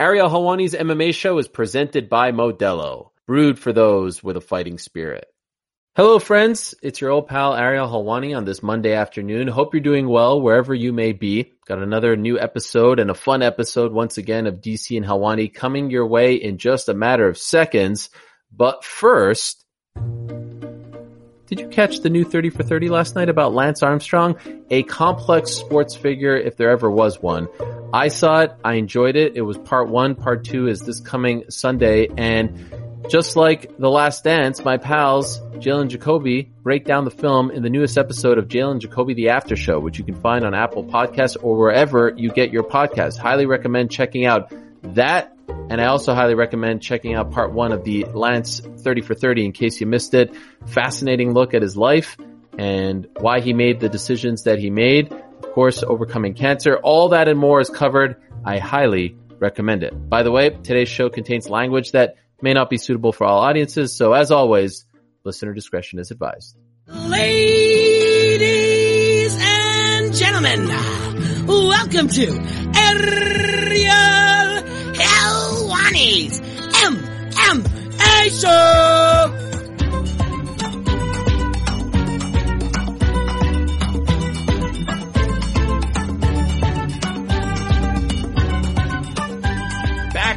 Ariel Helwani's MMA show is presented by Modelo, brewed for those with a fighting spirit. Hello, friends. It's your old pal Ariel Helwani on this Monday afternoon. Hope you're doing well wherever you may be. Got another new episode and a fun episode once again of DC and Helwani coming your way in just a matter of seconds. But first, did you catch the new 30 for 30 last night about Lance Armstrong? A complex sports figure, if there ever was one. I saw it. I enjoyed it. It was part one. Part two is this coming Sunday. And just like The Last Dance, my pals, Jalen Jacoby, break down the film in the newest episode of Jalen Jacoby The After Show, which you can find on Apple Podcasts or wherever you get your podcasts. Highly recommend checking out that. And I also highly recommend checking out part one of the Lance 30 for 30 in case you missed it. Fascinating look at his life and why he made the decisions that he made of course, overcoming cancer. All that and more is covered. I highly recommend it. By the way, today's show contains language that may not be suitable for all audiences. So as always, listener discretion is advised. Ladies and gentlemen, welcome to Ariel Show!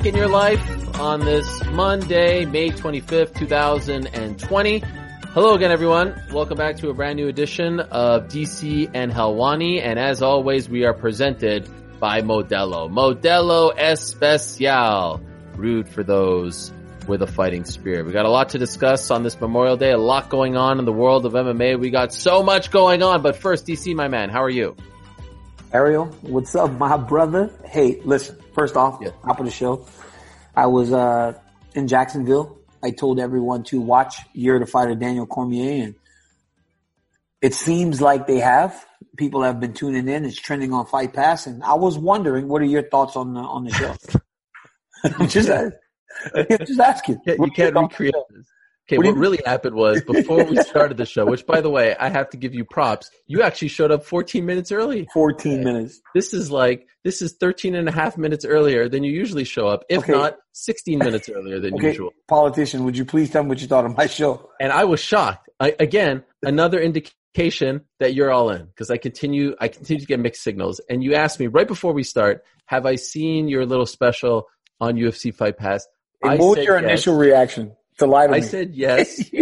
back in your life on this Monday, May 25th, 2020. Hello again, everyone. Welcome back to a brand new edition of DC and Helwani. And as always, we are presented by Modelo. Modelo Especial. Rude for those with a fighting spirit. We got a lot to discuss on this Memorial Day. A lot going on in the world of MMA. We got so much going on. But first, DC, my man, how are you? Ariel, what's up, my brother? Hey, listen, first off, Yeah. top of the show, I was, uh, in Jacksonville. I told everyone to watch Year the Fighter Daniel Cormier and it seems like they have. People have been tuning in. It's trending on Fight Pass and I was wondering, what are your thoughts on the, on the show? just, ask- just asking. What you can't recreate this. Okay, What what, you- really happened was before we started the show, which by the way, I have to give you props. You actually showed up 14 minutes early. 14 minutes. This is like, this is 13 and a half minutes earlier than you usually show up, if Okay. not 16 minutes earlier than Okay, usual. politician, would you please tell me what you thought of my show? And I was shocked. I, again, another indication that you're all in because I continue, I continue to get mixed signals. And you asked me right before we start, have I seen your little special on UFC Fight Pass? And I what was your yes. initial reaction to lie to I me? said yes.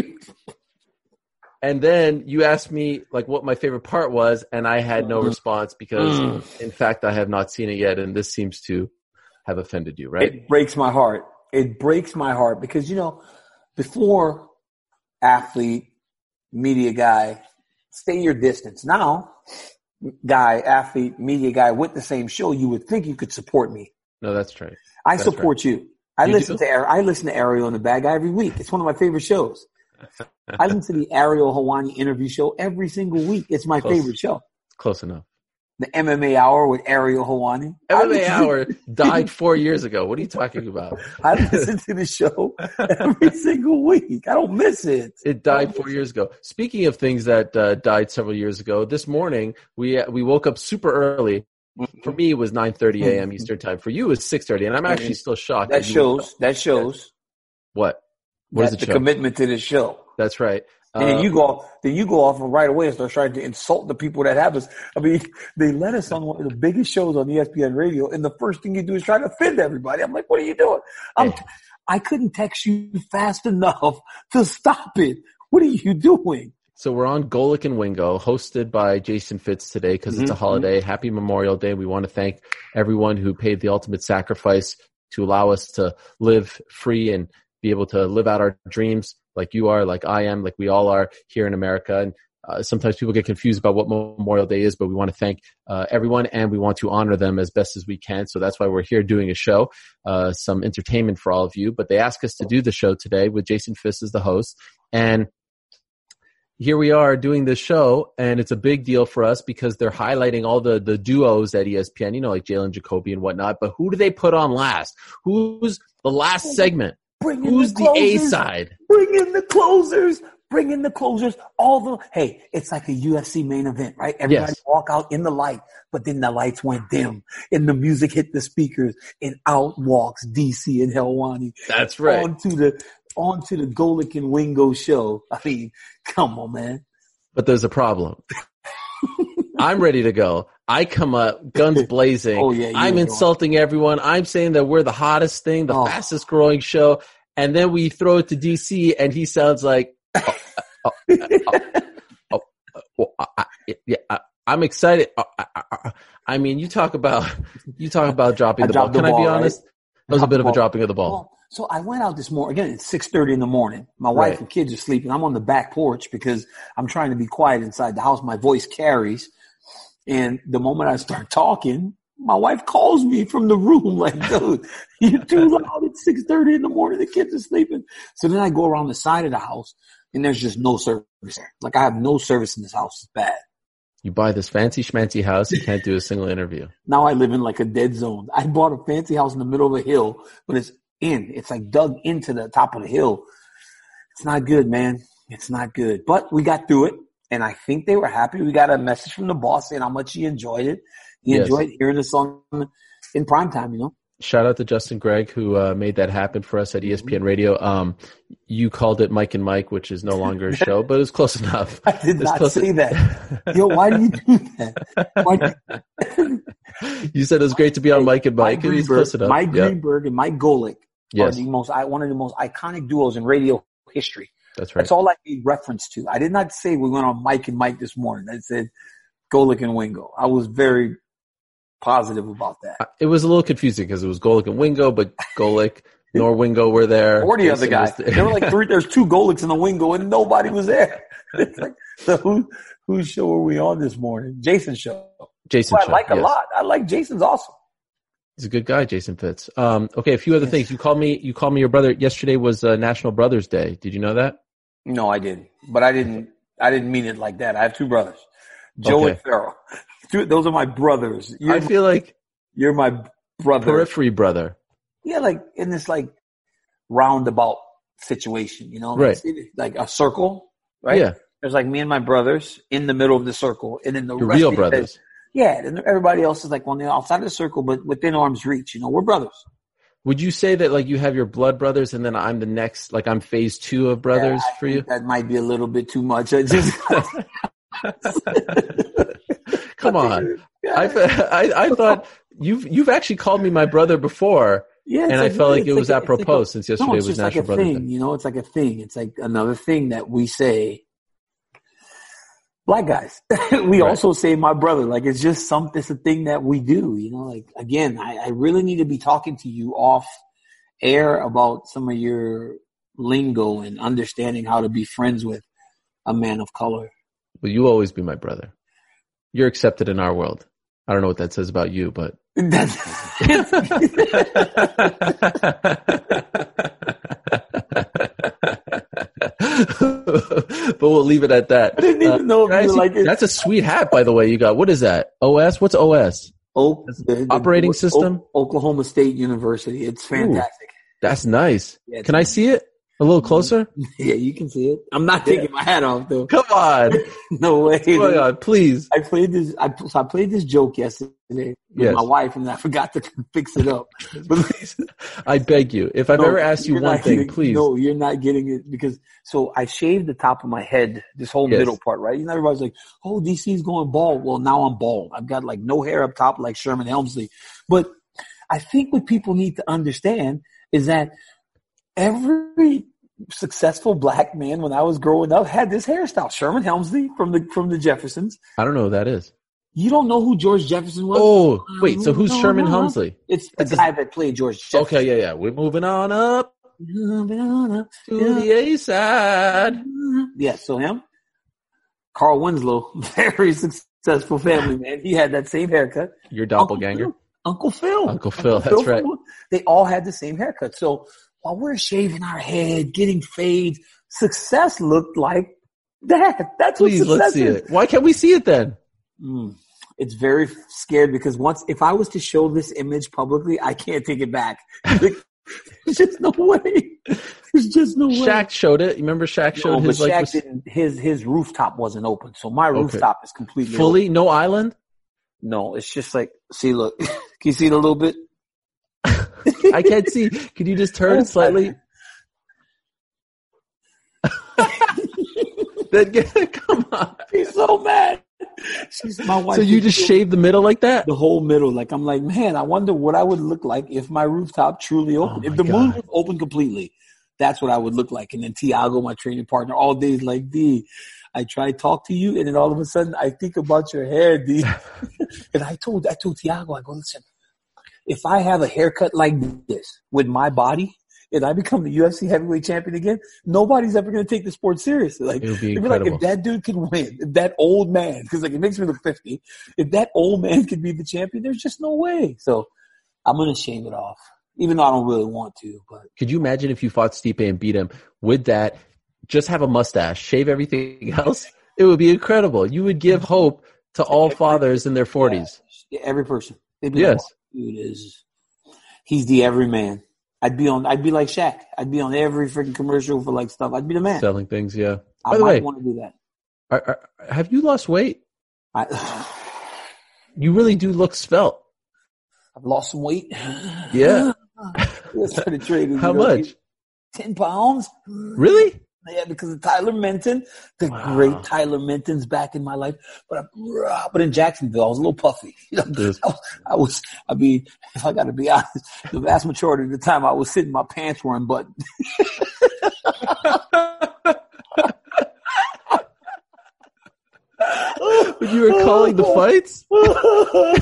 And then you asked me like what my favorite part was, and I had no Mm. response because, Mm. in fact, I have not seen it yet, and this seems to have offended you, right? It breaks my heart. It breaks my heart because you know, before athlete, media guy, stay your distance. Now, guy, athlete, media guy with the same show, you would think you could support me. no, that's right. I That's support you. I You listen do? to I listen to Ariel and the Bad Guy every week. It's one of my favorite shows. I listen to the Ariel Hawani interview show every single week. It's my Close. favorite show. Close enough. The MMA Hour with Ariel Hawani. MMA Hour died four years ago. What are you talking about? I listen to the show every single week. I don't miss it. It died four years ago. Speaking of things that uh, died several years ago, this morning we we woke up super early. For me, it was 9:30 a.m. Eastern time. For you, it was 6:30, and I'm actually still shocked. That shows. That shows. what? What does it the show? commitment to the show. That's right. And then Uh, you go, then you go off and right away and start trying to insult the people that have us. I mean, they let us on one of the biggest shows on ESPN radio, and the first thing you do is try to offend everybody. I'm like, what are you doing? I'm. I couldn't text you fast enough to stop it. What are you doing? So we're on Golic and Wingo, hosted by Jason Fitz today because it's a Mhm, holiday. Happy Memorial Day. We want to thank everyone who paid the ultimate sacrifice to allow us to live free and be able to live out our dreams like you are, like I am, like we all are here in America. And uh, sometimes people get confused about what Memorial Day is, but we want to thank uh, everyone and we want to honor them as best as we can. So that's why we're here doing a show, uh, some entertainment for all of you. But they asked us to do the show today with Jason Fitz as the host. And here we are doing this show, and it's a big deal for us because they're highlighting all the the duos at ESPN, you know, like Jalen Jacoby and whatnot. But who do they put on last? Who's the last segment? Bring in Who's the the A side? Bring in the closers. bring in the closers, all the, hey, it's like a UFC main event, right? Everybody Yes. walk out in the light, but then the lights went dim and the music hit the speakers and out walks DC and Helwani That's right. onto the, onto the Golic and Wingo show. I mean, come on, man. But there's a problem. I'm ready to go. I come up, guns oh, blazing. Oh, yeah, I'm insulting everyone. I'm saying that we're the hottest thing, the Oh. fastest growing show. And then we throw it to DC and he sounds like, oh, uh, oh, uh, oh, uh, oh, well, I, I- yeah, I, I'm excited. I, I, I- I mean, you talk about, you talk about dropping the ball. the Can I be ball, right? honest? That was a bit of a dropping of the ball. So I went out this morning. Again, it's six thirty in the morning. My wife Right. and kids are sleeping. I'm on the back porch because I'm trying to be quiet inside the house. My voice carries, and the moment I start talking, my wife calls me from the room like, "Dude, you're too loud at six thirty in the morning. The kids are sleeping." So then I go around the side of the house, and there's just no service there. Like I have no service in this house. It's bad. You buy this fancy schmancy house, you can't do a single interview. Now I live in like a dead zone. I bought a fancy house in the middle of a hill, but it's in. It's like dug into the top of the hill. It's not good, man. It's not good. But we got through it, and I think they were happy. We got a message from the boss saying how much he enjoyed it. He Yes. enjoyed hearing the song in prime time, you know. Shout out to Justin Gregg who uh, made that happen for us at E ESPN Radio. Um, you called it Mike and Mike, which is no longer a show, but it's close enough. I did not close say to- that. Yo, why do you do that? Why do you said it was great to be on Mike and Mike, Mike and he's Greenberg, close enough. Mike Yeah. Greenberg and Mike Golic Yes, the most one of the most iconic duos in radio history. that's right. That's all I made reference to. I did not say we went on Mike and Mike this morning. I said Golic and Wingo. I was very positive about that. It was a little confusing because it was Golic and Wingo, but Golic nor Wingo were there. Or the other guy. there. There were like three, there's two Golics in the Wingo and nobody was there. It's like, so who, whose show were we on this morning? Jason's show. Jason. I like a lot. I like Jason's awesome. He's a good guy, Jason Fitz. Um, okay, a few other things. You called me. You called me your brother. Yesterday was uh, National Brothers Day. Did you know that? No, I didn't. But I didn't, I didn't mean it like that. I have two brothers. Joe Okay. and Farrell. Two, those are my brothers. You're, I feel like you're my brother. periphery brother. Yeah, like in this like roundabout situation, you know, Right. like, like a circle, right? Yeah, There's like me and my brothers in the middle of the circle, and then the real of the- brothers. Yeah, and everybody else is like on the outside of the circle, but within arm's reach. You know, we're brothers. Would you say that like you have your blood brothers, and then I'm the next, like I'm phase two of brothers Yeah, for you? That might be a little bit too much. I just Come on, I, I I thought you've you've actually called me my brother before, yeah, and I felt like it was like a- it's like apropos a- since No, yesterday it's was like National a Brothers thing. Day. You know, it's like a thing. It's like another thing that we say. Black guys, we Right. also say my brother. Like it's just some. It's a thing that we do. You know, like again, I, I really need to be talking to you off air about some of your lingo and understanding how to be friends with a man of color. Will you always be my brother? You're accepted in our world. I don't know what that says about you, but but we'll leave it at that. I didn't even know if you uh, see- like it. that's a sweet hat, by the way. You got what is that? OS? What's OS? Oak, the- the- Operating Oak- system? Oklahoma State University. It's fantastic. That's nice. Yeah, it's Can I see it a little closer? Yeah, you can see it. I'm not taking my hat off though. Come on, No way. Come on, please. I played this. I, so I played this joke yesterday with Yes. my wife, and I forgot to fix it up. But Please. I beg you. If I've no, ever asked you one not thing, please. No, you're not getting it because so I shaved the top of my head, this whole Yes. middle part, right? You know, everybody's like, "Oh, DC's going bald." Well, now I'm bald. I've got like no hair up top, like Sherman Hemsley. But I think what people need to understand is that every successful black man when I was growing up had this hairstyle. Sherman Hemsley from the from the Jeffersons. I don't know who that is. You don't know who George Jefferson was? Oh, uh, wait. So who's Sherman. Hemsley? It's the guy that played George Jefferson. Okay, yeah, yeah. We're moving on up to Yeah. the A side. Yeah, so him. Carl Winslow, very successful family man. He had that same haircut. Your doppelganger. Uncle Phil. Uncle Phil, that's right. from- They all had the same haircut. So while we're shaving our head, getting fades, success looked like that. That's Please, what let's success see is. it. Why can't we see it then? Mm. It's very scared because once, if I was to show this image publicly, I can't take it back There's just no way. There's just no way. Shaq showed it. You remember Shaq showed No, but his like Shaq didn't, his his rooftop wasn't open, so my Okay. rooftop is completely fully no island. No, it's just like see, look, can you see it a little bit? I can't see. Could you just turn slightly? Then get- come on. He's so mad. She's my wife. So you just shave the middle like that? the whole middle. Like I'm like, man, I wonder what I would look like if my rooftop truly oh opened. Oh if the moon God. was open completely, that's what I would look like. And then Tiago, my training partner, all day is like, D, I try to talk to you, and then all of a sudden I think about your hair, D. and I told I told Tiago, I go, listen, if I have a haircut like this with my body. And I become the UFC heavyweight champion again. Nobody's ever going to take the sport seriously. Like, It would be It'd be like if that dude could win, if that old man, because like it makes me look fifty, if that old man could be the champion, there's just no way. So I'm gonna shave it off, even though I don't really want to. But Could you imagine if you fought Stipe and beat him with that? Just have a mustache, shave everything else. It would be incredible. You would give hope to all fathers in their forties. yeah, every person, Yes. like, "Oh, dude is he's the everyman. I'd be on. I'd be like Shaq. I'd be on every freaking commercial for like stuff. I'd be the man. Selling things, yeah. I By the might way, want to do that. are, are, have you lost weight? I, You really do look svelte. I've lost some weight. Yeah. I started trading. How much? Ten pounds. Really? Yeah, because of Tyler Minton, the Wow. great Tyler Minton's back in my life. But I, but in Jacksonville, I was a little puffy. You know, I, was, I was. I mean, if I got to be honest, the vast majority of the time I was sitting, my pants were unbuttoned. When you were calling the fights? I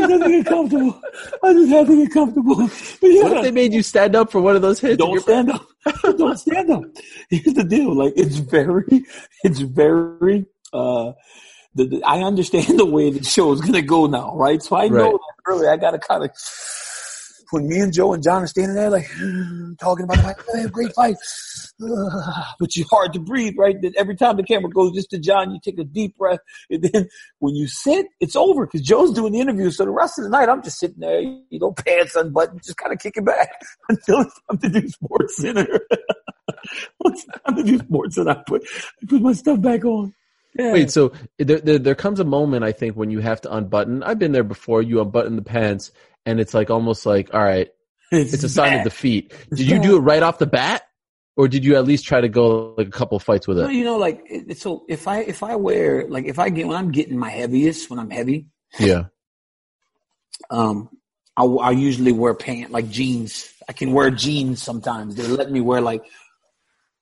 just had to get comfortable. I just had to get comfortable. But yeah, What if they made you stand up for one of those hits? don't stand up. don't stand up. Here's the deal. Like it's very, it's very. uh the, the, I understand the way the show is gonna go now, right? So I know Right. that early I gotta kind of. When me and Joe and John are standing there, like talking about, like, "Hey, great fight, but you're hard to breathe, right? That every time the camera goes just to John, you take a deep breath, and then when you sit, it's over because Joe's doing the interview. So the rest of the night, I'm just sitting there, you know, pants unbuttoned, just kind of kicking back until it's time to do Sports Center. It's time to do Sports Center, I put I put my stuff back on. Yeah. Wait, so there, there there comes a moment I think when you have to unbutton. I've been there before. You unbutton the pants, and it's like almost like, all right, it's a sign of defeat. Did you do it right off the bat, or did you at least try to go like a couple fights with Well, it? you know, like so if I if I wear like if I get when I'm getting my heaviest when I'm heavy, Yeah, um, I, I usually wear pant like jeans. I can wear jeans sometimes. They let me wear like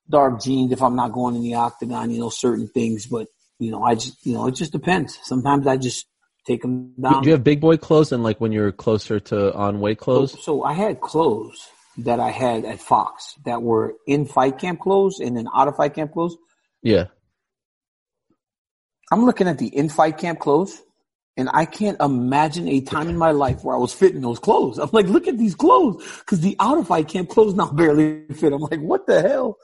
dark jeans if I'm not going in the octagon. You know, certain things, but you know, I just you know it just depends. Sometimes I just take them down. do you have big boy clothes and like when you're closer to on weight So, clothes? so I had clothes that I had at Fox that were in fight camp clothes and then out of fight camp clothes. Yeah, I'm looking at the in fight camp clothes and I can't imagine a time in my life where I was fitting those clothes. I'm like, look at these clothes because the out of fight camp clothes now barely fit. I'm like, what the hell?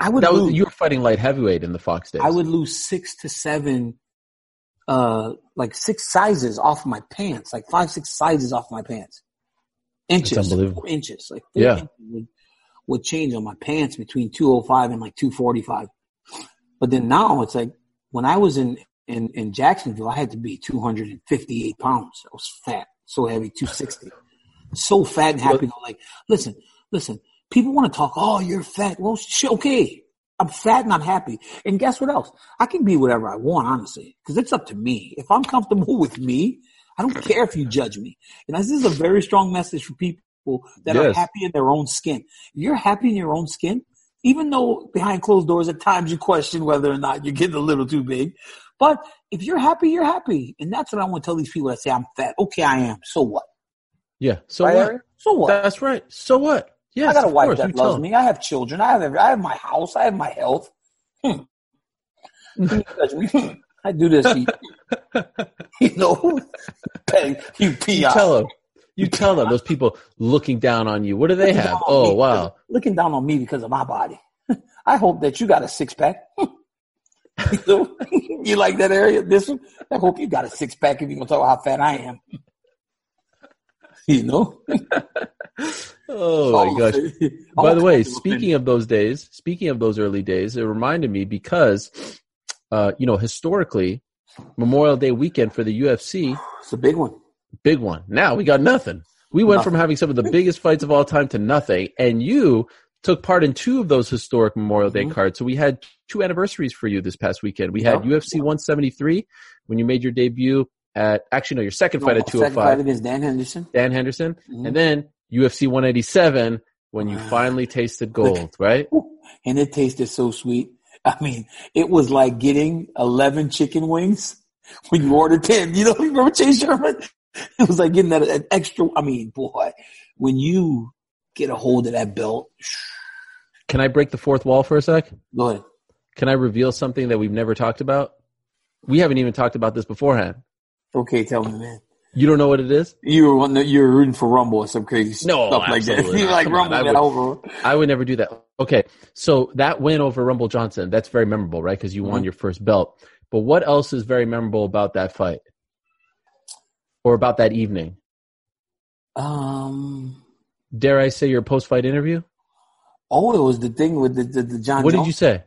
I would that was you were fighting light heavyweight in the Fox days. I would lose six to seven, uh, like six sizes off my pants, like five, six sizes off my pants. Inches, That's unbelievable. four inches, like four Yeah. inches would, would change on my pants between 205 and like 245. But then now it's like when I was in, in, in Jacksonville, I had to be 258 pounds. I was fat, so heavy, 260. so fat and happy. Like, listen, listen, people want to talk, oh, you're fat. Well, sh- okay. I'm fat and I'm happy. And guess what else? I can be whatever I want, honestly, because it's up to me. If I'm comfortable with me, I don't care if you judge me. And this is a very strong message for people that are happy in their own skin. You're happy in your own skin, even though behind closed doors at times you question whether or not you're getting a little too big, but if you're happy, you're happy. And that's what I want to tell these people that say I'm fat. Okay, I am. So what? yeah. So Right, what? So what? That's right. So what? Yes, I got a wife course, that you tell loves me. I have children. I have every, I have my house. I have my health. Hmm. You. I do this. You, you know, you You tell them. You tell them. Those people looking down on you. What do they Looking have? Oh wow. Looking down on me because of my body. I hope that you got a six pack. you, know? You like that area? This one? I hope you got a six pack if you're gonna talk about how fat I am. You know? Oh Oh my gosh. By the way, speaking of those days, speaking of those early days, it reminded me because, uh, you know, historically, Memorial Day weekend for the UFC, it's a big one. big one. Now we got nothing. We went from having some of the biggest fights of all time to nothing, and you took part in two of those historic Memorial Day Mhm. cards. So we had two anniversaries for you this past weekend. We had Yeah. UFC 173 when you made your debut at actually no, your second fight No, at second fight 205, against Dan Henderson. Dan Henderson, Mhm. and then UFC 187 when you finally tasted gold, right? and it tasted so sweet. I mean, it was like getting 11 chicken wings when you ordered 10. You know, you remember Chase Sherman? It was like getting that, that extra. I mean, boy, when you get a hold of that belt, Can I break the fourth wall for a sec? go ahead. Can I reveal something that we've never talked about? We haven't even talked about this beforehand. Okay, tell me, man. You don't know what it is? You were on the, you were rooting for Rumble or some crazy No, stuff like that. You like Come Rumble I would- over. I would never do that. Okay, so that win over Rumble Johnson, that's very memorable, right? Because you won Mhm. your first belt. But what else is very memorable about that fight? Or about that evening? Um. Dare I say your post fight interview? Oh, it was the thing with the the, the John. What did you say?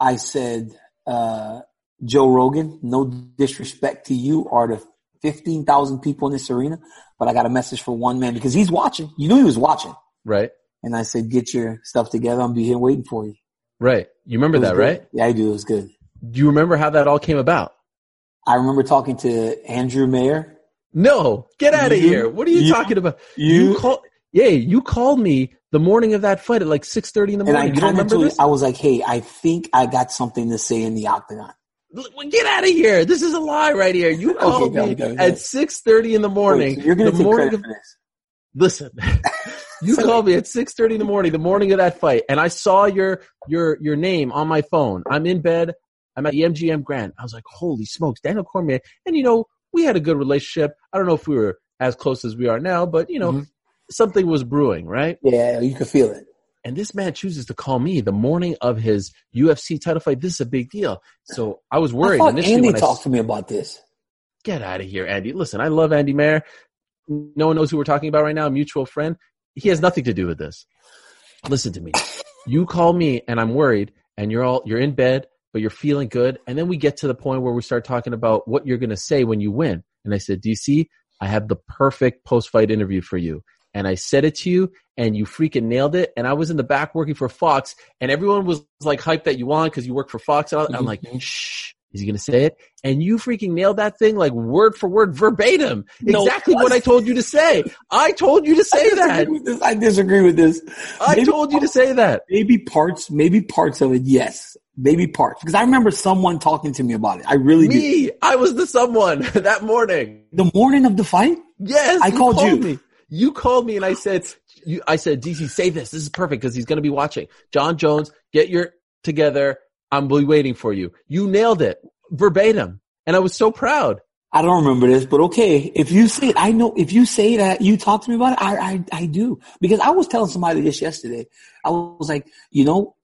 I said, uh, Joe Rogan, no disrespect to you or the 15,000 people in this arena, but I got a message for one man because he's watching. You knew he was watching. Right, And I said, get your stuff together. I'll be here waiting for you. right. You remember that, good. right? Yeah, I do. It was good. Do you remember how that all came about? I remember talking to Andrew Mayer. No, get out of here. What are you, you- talking about? you- call, yeah, you called me the morning of that fight at like six thirty in the And I morning. You don't remember this? I was like, hey, I think I got something to say in the octagon. Get out of here! This is a lie right here. You called go, me go, go. at six thirty in the morning. Wait, so you're going the to take morning of, listen. you So- called me at six thirty in the morning, the morning of that fight, and I saw your your your name on my phone. I'm in bed. I'm at the MGM Grand. I was like, holy smokes, Daniel Cormier. And you know, we had a good relationship. I don't know if we were as close as we are now, but you know, Mhm. something was brewing, right? Yeah, you could feel it. And this man chooses to call me the morning of his UFC title fight. This is a big deal. So I was worried thought initially Andy when I talked to me about this. get out of here, Andy. Listen, I love Andy Mayer. No one knows who we're talking about right now. A mutual friend. He has nothing to do with this. Listen to me. You call me and I'm worried and you're all, you're in bed, but you're feeling good. And then we get to the point where we start talking about what you're going to say when you win. And I said, DC, I have the perfect post fight interview for you. And I said it to you and you freaking nailed it. And I was in the back working for Fox and everyone was like hyped that you won because you work for Fox. And I'm like, Mhm. shh, is he going to say it? And you freaking nailed that thing like word for word verbatim. No. Exactly what I told you to say. I told you to say disagree that. I disagree with this. I Maybe- told you to say that. Maybe parts, maybe parts of it, yes. Maybe parts. Because I remember someone talking to me about it. I really do. Me, I was the someone that morning. The morning of the fight? Yes, I called you. Me. You called me and I said, you, I said, DC, say this. This is perfect because he's going to be watching. John Jones, get your together. I'm be waiting for you. You nailed it verbatim. And I was so proud. I don't remember this, but okay. If you say it, I know, if you say that, you talk to me about it, I, I, I do. Because I was telling somebody this yesterday. I was like, you know,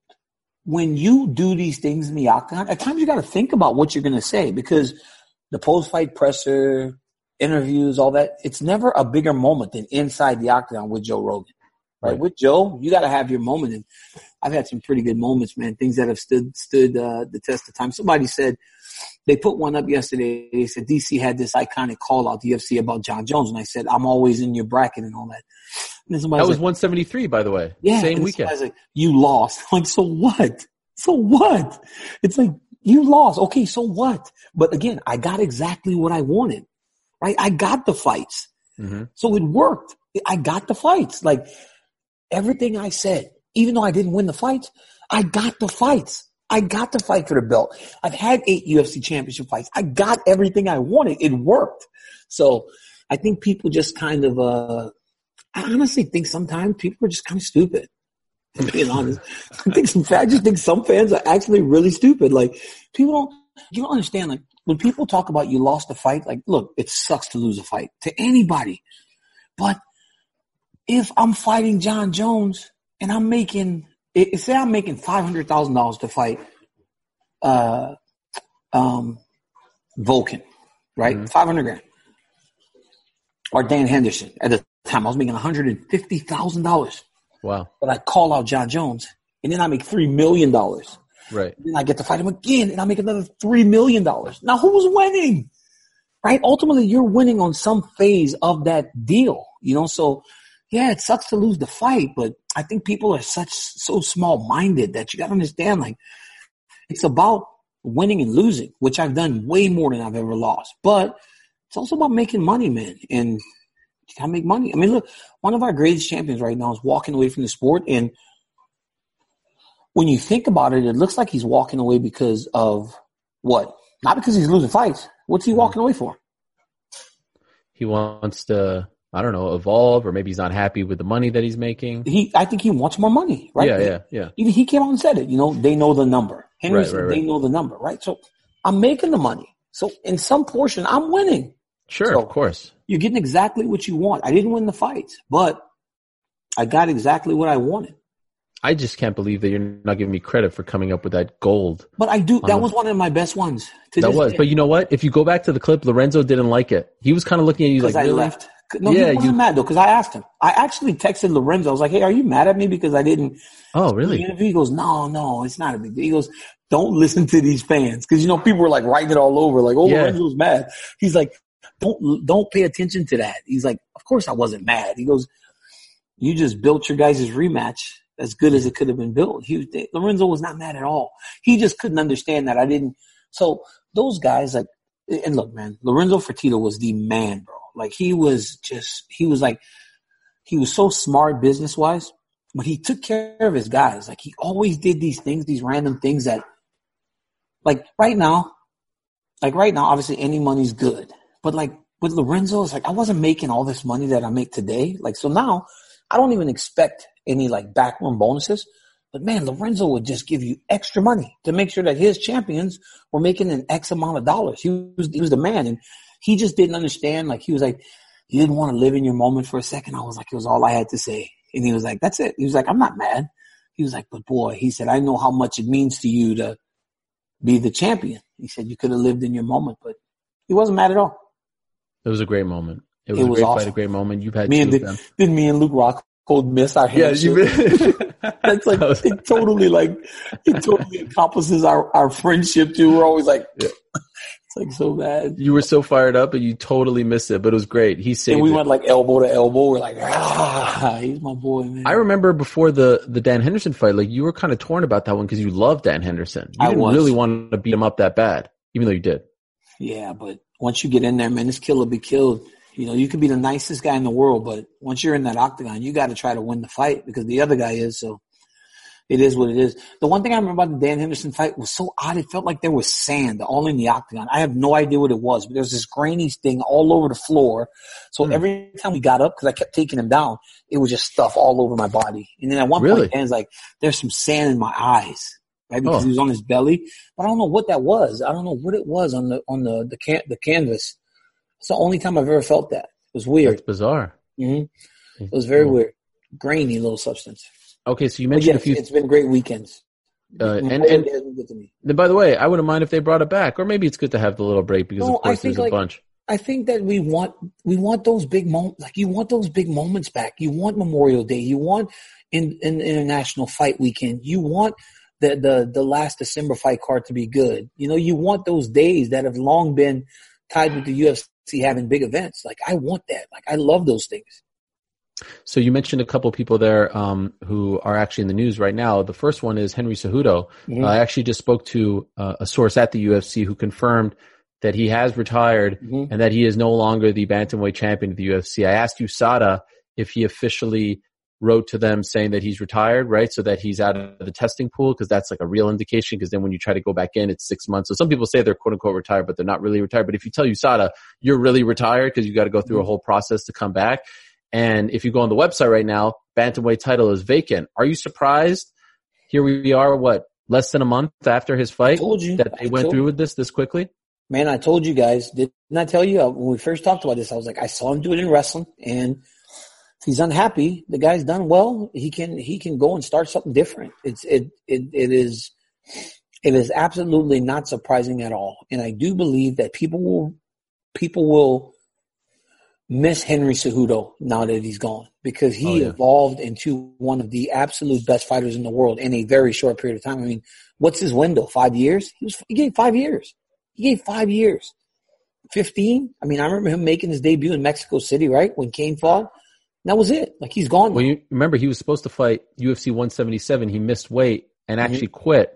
when you do these things in the octagon, at times you got to think about what you're going to say because the post fight presser, interviews, all that, it's never a bigger moment than inside the octagon with Joe Rogan. Right? Right. With Joe, you got to have your moment. And I've had some pretty good moments, man. Things that have stood stood uh, the test of time. Somebody said they put one up yesterday. They said DC had this iconic call out to UFC about John Jones, and I said I'm always in your bracket and all that. And That was like, 173, by the way. yeah, Same weekend. like, you lost. I'm like, so what? So what? It's like you lost. Okay, so what? But again, I got exactly what I wanted. Right? I got the fights. hmm So it worked. I got the fights. Like everything I said, even though I didn't win the fights, I got the fights. I got the fight for the belt. I've had eight UFC championship fights. I got everything I wanted. It worked. So I think people just kind of, uh, I honestly think sometimes people are just kind of stupid. To be honest, I think some, I just think some fans are actually really stupid. Like people don't, you don't understand. Like when people talk about you lost a fight, like look, it sucks to lose a fight to anybody. But if I'm fighting John Jones and I'm making, say I'm making five hundred thousand dollars to fight, uh, um, Volkan, right? Mhm. Five hundred grand, or Dan Henderson at the time I was making one hundred and fifty thousand dollars, Wow. but I call out John Jones, and then I make three million dollars. Right. Then I get to fight him again, and I make another three million dollars. Now, who's winning? Right? Ultimately, you're winning on some phase of that deal. You know, so yeah, it sucks to lose the fight, but I think people are such so small minded that you got to understand, like, it's about winning and losing, which I've done way more than I've ever lost. But it's also about making money, man, and you gotta make money. I mean, look, one of our greatest champions right now is walking away from the sport, and when you think about it, it looks like he's walking away because of what? Not because he's losing fights. What's he mm-hmm. walking away for? He wants to, I don't know, evolve, or maybe he's not happy with the money that he's making. He, I think he wants more money, right? Yeah, yeah, yeah. He, he came out and said it. You know, they know the number. Henry Right, said right, they right. know the number, right? So I'm making the money. So in some portion, I'm winning. Sure, So- of course. You're getting exactly what you want. I didn't win the fights, but I got exactly what I wanted. I just can't believe that you're not giving me credit for coming up with that gold. But I do. That was one of my best ones. To That was, day. but you know what? If you go back to the clip, Lorenzo didn't like it. He was kind of looking at you like, I really? left. No, Yeah, he wasn't you- mad though because I asked him. I actually texted Lorenzo. I was like, "Hey, are you mad at me because I didn't Oh, really? He goes, "No, no, it's not a big deal." He goes, "Don't listen to these fans because you know people were like writing it all over, like, oh, Yeah. Lorenzo's mad." He's like, "Don't don't pay attention to that." He's like, "Of course I wasn't mad." He goes, "You just built your guys' rematch." As good as it could have been built. He was, Lorenzo was not mad at all. He just couldn't understand that I didn't. So those guys, like, and look, man, Lorenzo Fertitta was the man, bro. Like he was just, he was like, he was so smart business wise, but he took care of his guys. Like he always did these things, these random things that, like right now, like right now, obviously any money's good, but like with Lorenzo, it's like I wasn't making all this money that I make today. Like so now, I don't even expect any like backroom bonuses. But man, Lorenzo would just give you extra money to make sure that his champions were making an X amount of dollars. He was he was the man, and he just didn't understand. Like he was like, you didn't want to live in your moment for a second. I was like, it was all I had to say, and he was like, that's it. He was like, I'm not mad. He was like, but boy, he said, I know how much it means to you to be the champion. He said you could have lived in your moment, but he wasn't mad at all. It was a great moment. It was It a great awesome. fight, a great moment. You've had Me and them. Then me and Luke Rockhold miss our Yeah, handshake. you That's like That was- it totally like it totally encompasses our our friendship too. We're always like Yeah. it's like so bad. you were so fired up, and you totally missed it. But it was great. He saved And we it. went like elbow to elbow. We're like, ah, he's my boy, man. I remember before the the Dan Henderson fight, like you were kind of torn about that one because you loved Dan Henderson. You I didn't was. really want to beat him up that bad, even though you did. yeah, but once you get in there, man, this killer will be killed. You know, you could be the nicest guy in the world, but once you're in that octagon, you got to try to win the fight because the other guy is. So it is what it is. The one thing I remember about the Dan Henderson fight was so odd. It felt like there was sand all in the octagon. I have no idea what it was, but there was this grainy thing all over the floor. So Hmm. every time we got up, because I kept taking him down, it was just stuff all over my body. And then at one Really? point, Dan's like, "There's some sand in my eyes." Right, because Oh. he was on his belly, but I don't know what that was. I don't know what it was on the on the the can the canvas. It's the only time I've ever felt that. It was weird. That's bizarre. hmm It was very weird, grainy little substance. Okay, so you mentioned yes, a few. it's been great weekends. Uh, and and Day has been good to me. then, by the way, I wouldn't mind if they brought it back, or maybe it's good to have the little break because No, of I course there's a bunch. I think that we want we want those big moments. Like you want those big moments back. You want Memorial Day. You want in, in international fight weekend. You want the the the last December fight card to be good. You know, you want those days that have long been tied with the UFC having big events. Like I want that. Like I love those things. So you mentioned a couple people there um, who are actually in the news right now. The first one is Henry Cejudo. Mhm. Uh, I actually just spoke to uh, a source at the UFC who confirmed that he has retired Mhm. and that he is no longer the bantamweight champion of the UFC. I asked USADA if he officially wrote to them saying that he's retired, right? So that he's out of the testing pool because that's like a real indication because then when you try to go back in, it's six months. So some people say they're quote unquote retired, but they're not really retired. But if you tell USADA you're really retired because you got to go through a whole process to come back. And if you go on the website right now, bantamweight title is vacant. Are you surprised? Here we are, what, less than a month after his fight told you that they I went through with this this quickly? Man, I told you guys, didn't I tell you uh, when we first talked about this? I was like, I saw him do it in wrestling, and he's unhappy, the guy's done well. He can he can go and start something different. It's it it it is it is absolutely not surprising at all, and I do believe that people will people will miss Henry Cejudo now that he's gone because he Oh, yeah. evolved into one of the absolute best fighters in the world in a very short period of time. I mean, what's his window? Five years? He was he gave five years. He gave five years. Fifteen? I mean, I remember him making his debut in Mexico City, right when Kane fought. That was it. Like he's gone. Well, now. you remember he was supposed to fight UFC 177. He missed weight and mm-hmm. actually quit.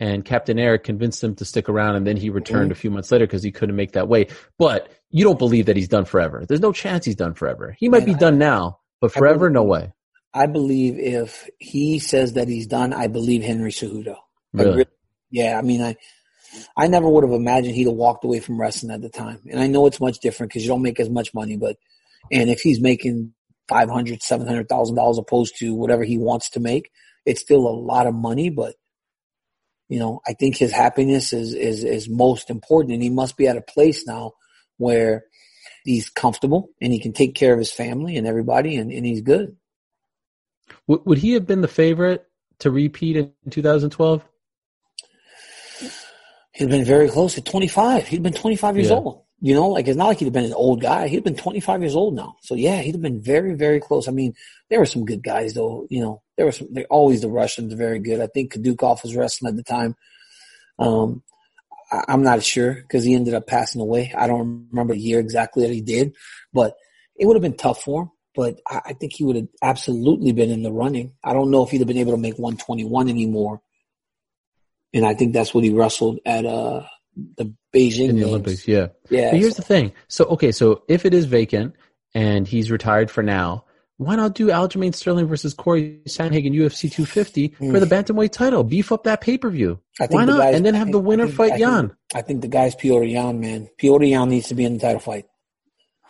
And Captain Eric convinced him to stick around, and then he returned mm-hmm. a few months later because he couldn't make that weight. But you don't believe that he's done forever. There's no chance he's done forever. He might Man, be I- done now, but forever, believe- no way. I believe if he says that he's done, I believe Henry Cejudo. Like, Really? really- yeah, I mean, I, I never would have imagined he'd have walked away from wrestling at the time. And I know it's much different because you don't make as much money, but, and if he's making five hundred, seven hundred thousand dollars opposed to whatever he wants to make, it's still a lot of money, but, you know, I think his happiness is, is, is most important and he must be at a place now where he's comfortable and he can take care of his family and everybody and, and he's good. Would, would he have been the favorite to repeat in 2012? He'd been very close at 25. He'd been 25 years Yeah. old. You know, like it's not like he'd have been an old guy. He'd been 25 years old now. So yeah, he'd have been very, very close. I mean, there were some good guys though. You know, there were some, they always the Russians very good. I think Kudukhov was wrestling at the time. Um, I, I'm not sure because he ended up passing away. I don't remember the year exactly that he did, but it would have been tough for him. But I, I think he would have absolutely been in the running. I don't know if he'd have been able to make 121 anymore. And I think that's what he wrestled at uh the Beijing In the Games. Olympics, yeah. Yeah. But here's the thing. So, okay, so if it is vacant and he's retired for now, why not do Aljamain Sterling versus Corey Sandhagen UFC 250 hmm. for the bantamweight title? Beef up that pay per view. I think Why not? guys- and then have think- the winner think- fight I think- Yan. I think the guy's Petr Yan, man. Petr Yan needs to be in the title fight.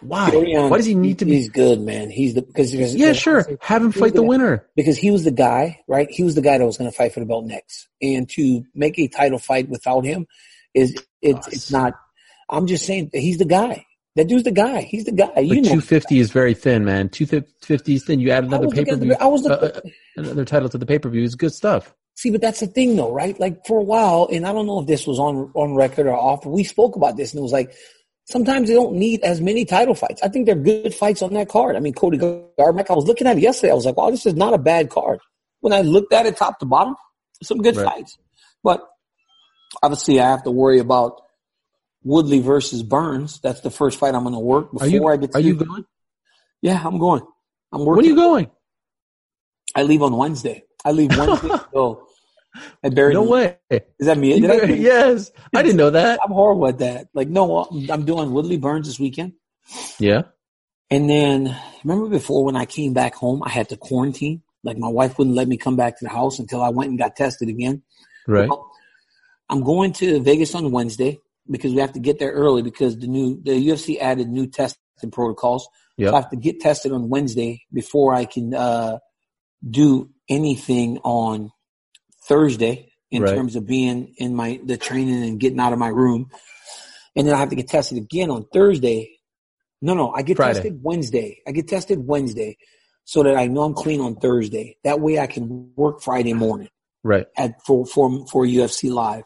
Why? Yan, Why does he need to be? He's good, man. He's the because Yeah, sure. Have him fight the winner. because he was the guy, right? He was the guy that was going to fight for the belt next, and to make a title fight without him is it's it's not. I'm just saying he's the guy. That dude's the guy. He's the guy. But You know. 250 is very thin, man. 250 is thin. You add another pay per view, the- I was uh, looking- uh, another title to the pay per view is good stuff. See, but that's the thing though, right? Like for a while, and I don't know if this was on on record or off, we spoke about this and it was like sometimes they don't need as many title fights. I think they're good fights on that card. I mean, Cody Garbrandt, I was looking at it yesterday. I was like, wow, this is not a bad card. When I looked at it top to bottom, some good Right. fights. But obviously I have to worry about Woodley versus Burns. That's the first fight I'm going to work before you, I get to are you going? Yeah, I'm going. I'm working. When are you going? I leave on Wednesday. I leave Wednesday to go. Buried No way. Is that me? I- yes. I didn't know that. I'm horrible at that. Like, no, I'm- I'm doing Woodley Burns this weekend. Yeah. And then remember before when I came back home, I had to quarantine. Like my wife wouldn't let me come back to the house until I went and got tested again. Right. Well, I'm going to Vegas on Wednesday because we have to get there early because the new the UFC added new testing protocols. Yep. So I have to get tested on Wednesday before I can uh, do anything on Thursday in Right. terms of being in my the training and getting out of my room. And then I have to get tested again on Thursday. No, no, I get Friday. tested Wednesday. I get tested Wednesday so that I know I'm clean on Thursday. That way I can work Friday morning Right. at for for for UFC live.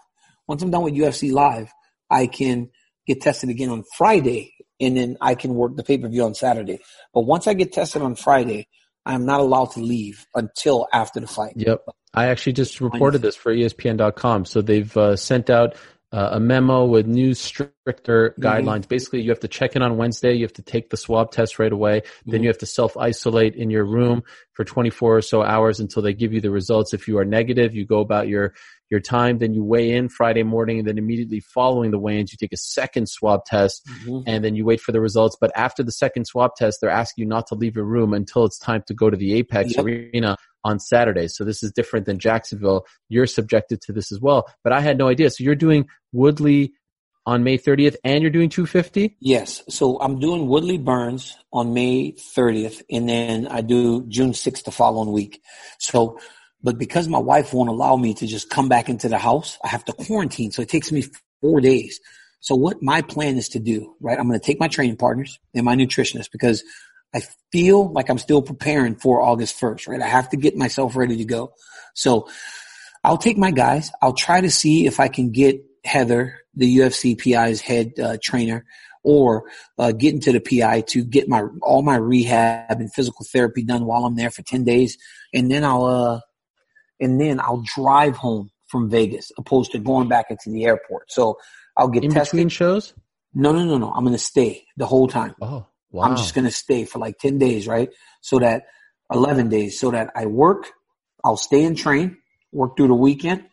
Once I'm done with UFC live, I can get tested again on Friday, and then I can work the pay per view on Saturday. But once I get tested on Friday, I am not allowed to leave until after the fight. Yep. I actually just reported this for ESPN.com. So they've uh, sent out uh, a memo with new stricter Mm-hmm. guidelines. Basically, you have to check in on Wednesday. You have to take the swab test right away. Mm-hmm. Then you have to self isolate in your room for 24 or so hours until they give you the results. If you are negative, you go about your your time. Then you weigh in Friday morning, and then immediately following the weigh-ins, you take a second swab test, Mhm. and then you wait for the results. But after the second swab test, they're asking you not to leave your room until it's time to go to the Apex Yep. Arena on Saturday. So this is different than Jacksonville. You're subjected to this as well. But I had no idea. So you're doing Woodley on May 30th and you're doing 250? Yes. So I'm doing Woodley Burns on May 30th, and then I do June 6th the following week. So, but because my wife won't allow me to just come back into the house, I have to quarantine. So it takes me four days. So what my plan is to do, right? I'm going to take my training partners and my nutritionist because I feel like I'm still preparing for August 1st, right? I have to get myself ready to go. So I'll take my guys. I'll try to see if I can get Heather, the UFC PI's head uh, trainer, or uh, get into the PI to get my all my rehab and physical therapy done while I'm there for ten days, and then I'll uh, and then I'll drive home from Vegas, opposed to going back into the airport. So I'll get In tested. between shows? No, no, no, no. I'm going to stay the whole time. Oh, wow. I'm just going to stay for like 10 days, right? So that 11 days, so that I work, I'll stay and train, work through the weekend,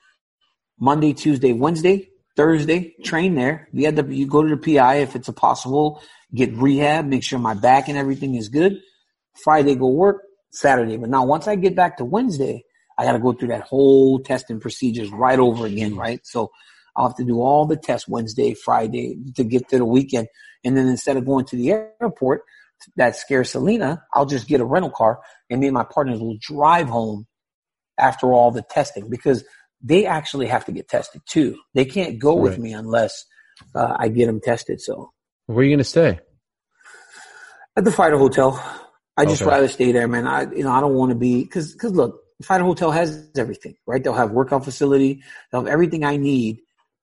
Monday, Tuesday, Wednesday, Thursday, train there. You had to, you go to the PI if it's a possible, get rehab, make sure my back and everything is good. Friday, go work, Saturday. But now once I get back to Wednesday, I got to go through that whole testing procedures right over again, right? So I'll have to do all the tests Wednesday, Friday to get to the weekend. And then instead of going to the airport, that scares Salina, I'll just get a rental car and me and my partners will drive home after all the testing because they actually have to get tested too. They can't go with me unless uh, I get them tested. So Where are you going to stay? at the fighter hotel, I just Okay. rather stay there, man. I, you know, I don't want to be, cause, cause look, fighter hotel has everything, right? They'll have workout facility. They'll have everything I need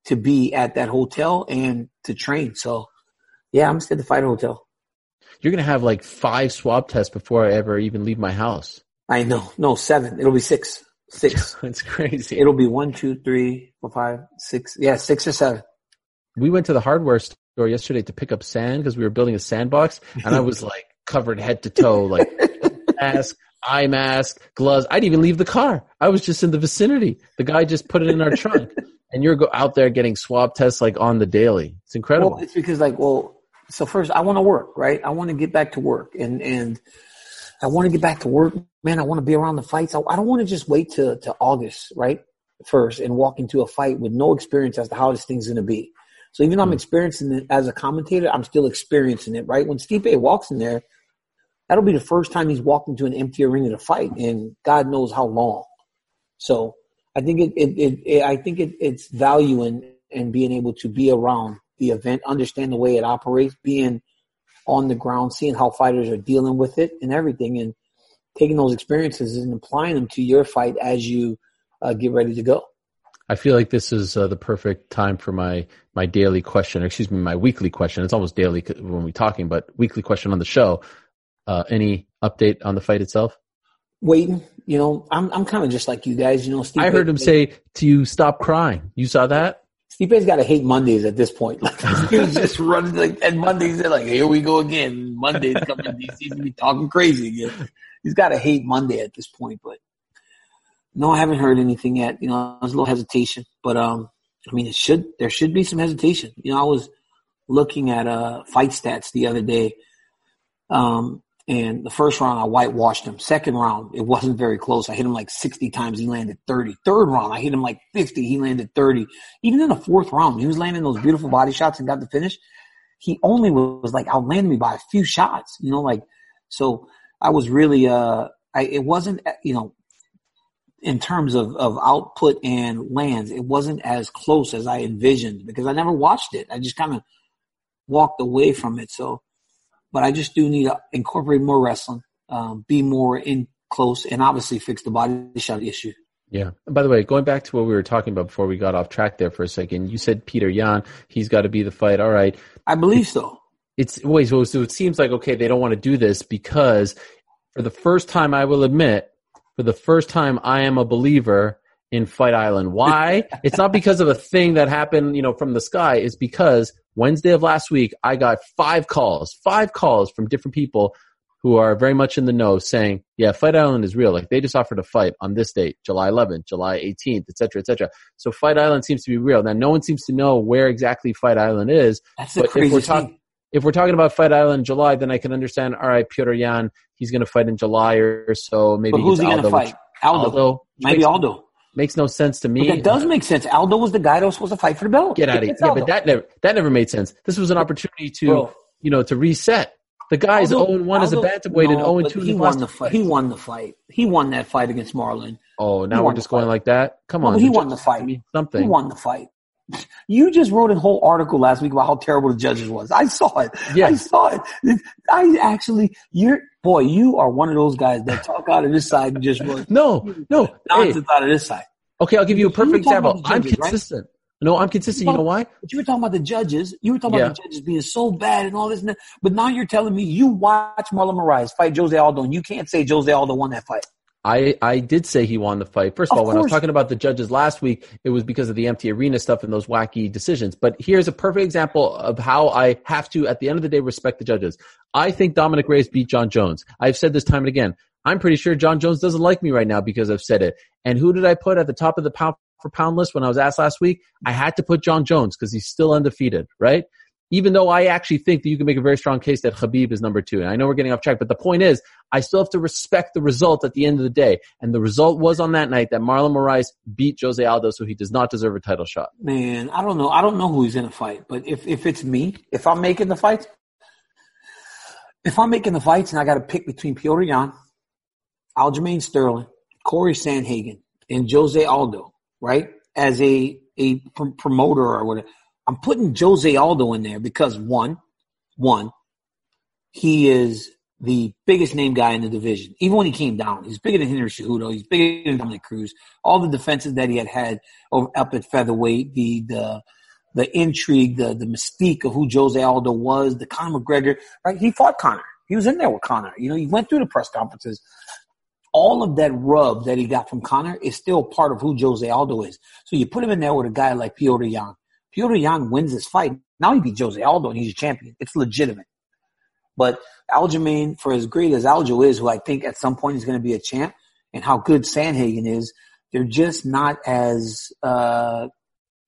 to be at that hotel and to train. So yeah, I'm staying at the fighter hotel. You're going to have like five swab tests before I ever even leave my house. I know. No, seven. It'll be six. Six. It's crazy. It'll be one, two, three, four, five, six. Yeah, six or seven. we went to the hardware store yesterday to pick up sand because we were building a sandbox and I was like covered head to toe, like mask, eye mask, gloves. I didn't even leave the car. I was just in the vicinity. The guy just put it in our trunk and you're go out there getting swab tests like on the daily. It's incredible. Well, it's because like, well, so first I want to work, right? I want to get back to work and, and I want to get back to work, man. I want to be around the fights. I, I don't want to just wait to, to August, right? First and walk into a fight with no experience as to how this thing's going to be. So even though I'm hmm. experiencing it as a commentator, I'm still experiencing it, right? When Stipe walks in there, that'll be the first time he's walked into an empty arena to fight and God knows how long. So I think it, it, it, it I think it, it's value in, in being able to be around the event, understand the way it operates, being on the ground, seeing how fighters are dealing with it and everything, and taking those experiences and applying them to your fight as you uh, get ready to go. I feel like this is uh, the perfect time for my my daily question, or excuse me, my weekly question. It's almost daily when we're talking, but weekly question on the show. Uh, any update on the fight itself? Waiting, you know, I'm I'm kind of just like you guys, you know. Stipe, I heard him say to you, "Stop crying." You saw that? Stipe's got to hate Mondays at this point. Like he was just running like, and Mondays they're like, here we go again. Mondays coming, he's gonna be talking crazy again. He's got to hate Monday at this point, but no, I haven't heard anything yet. You know, there's a little hesitation, but um, I mean, it should there should be some hesitation. You know, I was looking at uh fight stats the other day, um, and the first round I whitewashed him. Second round, it wasn't very close. I hit him like 60 times. He landed 30. Third round, I hit him like 50. He landed 30. Even in the fourth round, he was landing those beautiful body shots and got the finish. He only was like outlanding me by a few shots, you know, like, so I was really, uh, I, it wasn't, you know, in terms of, of output and lands, it wasn't as close as I envisioned because I never watched it. I just kind of walked away from it. So, but I just do need to incorporate more wrestling, um, be more in close, and obviously fix the body shot issue. Yeah. And by the way, going back to what we were talking about before we got off track there for a second, you said Petr Yan, he's got to be the fight. All right. I believe so. It's wait, so, so it seems like okay, they don't want to do this because for the first time, I will admit, for the first time, I am a believer in Fight Island. Why? it's not because of a thing that happened, you know, from the sky. It's because Wednesday of last week, I got five calls, five calls from different people who are very much in the know saying, yeah, Fight Island is real. Like they just offered a fight on this date, July 11th, July 18th, et cetera, et cetera. So Fight Island seems to be real. Now, no one seems to know where exactly Fight Island is. That's But if we're thing. if we're talking about Fight Island in July, then I can understand. All right, Petr Yan, he's going to fight in July or so. Maybe But who's he going to Aldo, fight? Aldo. Aldo, Maybe Aldo. Makes no sense to me. But that does make sense. Aldo was the guy that was supposed to fight for the belt. Get out of here! Yeah, Aldo. but that never that never made sense. This was an opportunity to Bro. you know to reset. The guy's zero oh and one as a bantamweight and no, zero and two He won the fight. He won the fight. He won that fight against Marlon. Oh, now we're just going like that. Come No, on, he won the fight. mean He won the fight. You just wrote a whole article last week about how terrible the judges was. I saw it. I saw it. I actually, you're, boy, you are one of those guys that talk out of this side and just run No, no. Hey, nonsense out of this side. okay, I'll give you a perfect about example. the I'm judges, right? consistent. No, I'm consistent. You know why? But you were talking about the judges. You were talking Yeah. about the judges being so bad and all this. And that. But now you're telling me you watch Marlon Moraes fight Jose Aldo, and you can't say Jose Aldo won that fight. I, I did say he won the fight. First of, Of all, when I was talking about the judges last week, it was because of the empty arena stuff and those wacky decisions. But here's a perfect example of how I have to, at the end of the day, respect the judges. I think Dominick Reyes beat Jon Jones. I've said this time and again. I'm pretty sure Jon Jones doesn't like me right now because I've said it. And who did I put at the top of the pound for pound list when I was asked last week? I had to put Jon Jones because he's still undefeated, right? Even though I actually think that you can make a very strong case that Khabib is number two. And I know we're getting off track, but the point is, I still have to respect the result at the end of the day. And the result was on that night that Marlon Moraes beat Jose Aldo, so he does not deserve a title shot. Man, I don't know. I don't know who he's in a fight. But if if it's me, if I'm making the fights, if I'm making the fights and I got to pick between Petr Yan, Aljamain Sterling, Corey Sandhagen, and Jose Aldo, right? As a a pr- promoter or whatever, I'm putting Jose Aldo in there because one, one, he is the biggest name guy in the division. Even when he came down, he's bigger than Henry Cejudo. He's bigger than Dominick Cruz. All the defenses that he had had over, up at featherweight, the the the intrigue, the the mystique of who Jose Aldo was, the Conor McGregor, right? He fought Conor. He was in there with Conor. You know, he went through the press conferences. All of that rub that he got from Conor is still part of who Jose Aldo is. So you put him in there with a guy like Petr Yan. Petr Yan wins this fight. Now he beat Jose Aldo and he's a champion. It's legitimate. But Aljamain, for as great as Aljo is, who I think at some point is going to be a champ, and how good Sandhagen is, they're just not as uh,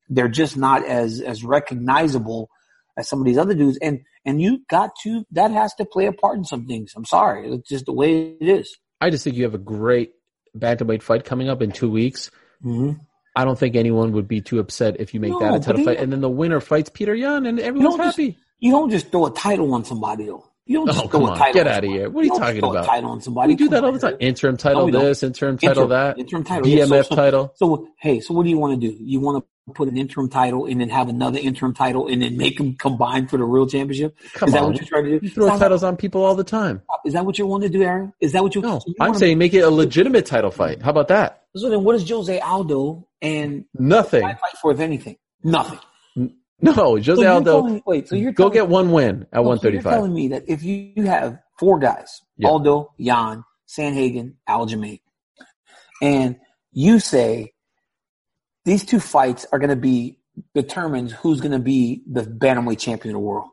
they're just not as as recognizable as some of these other dudes. And and you got to that has to play a part in some things. I'm sorry, it's just the way it is. I just think you have a great bantamweight fight coming up in two weeks. Mm-hmm. I don't think anyone would be too upset if you make No, that a title fight, and then the winner fights Petr Yan, and everyone's just- happy. You don't just throw a title on somebody though. You don't Oh, just throw come a on. title. Get out of here. What are you don't talking about? Title on somebody. We do Come that all the time. Interim title don't. this, interim title Interim- that, interim title, yeah, BMF so- so- title. So hey, so what do you want to do? You want to put an interim title and then have another interim title and then make them combine for the real championship? Come is that on. what you're trying to do? You throw that, titles on people all the time. Is that what you want to do, Aaron? Is that what you? No, so you I'm saying make it a legitimate title fight. How about that? So then, what is Jose Aldo and Nothing. I fight for anything? Nothing. No, Jose you're Aldo. telling- wait, so you're go get one win at So you're 135. telling me that if you, you have four guys, Yeah. Aldo, Yan, Sandhagen, Aljamain, and you say these two fights are going to be determines who's going to be the bantamweight champion of the world.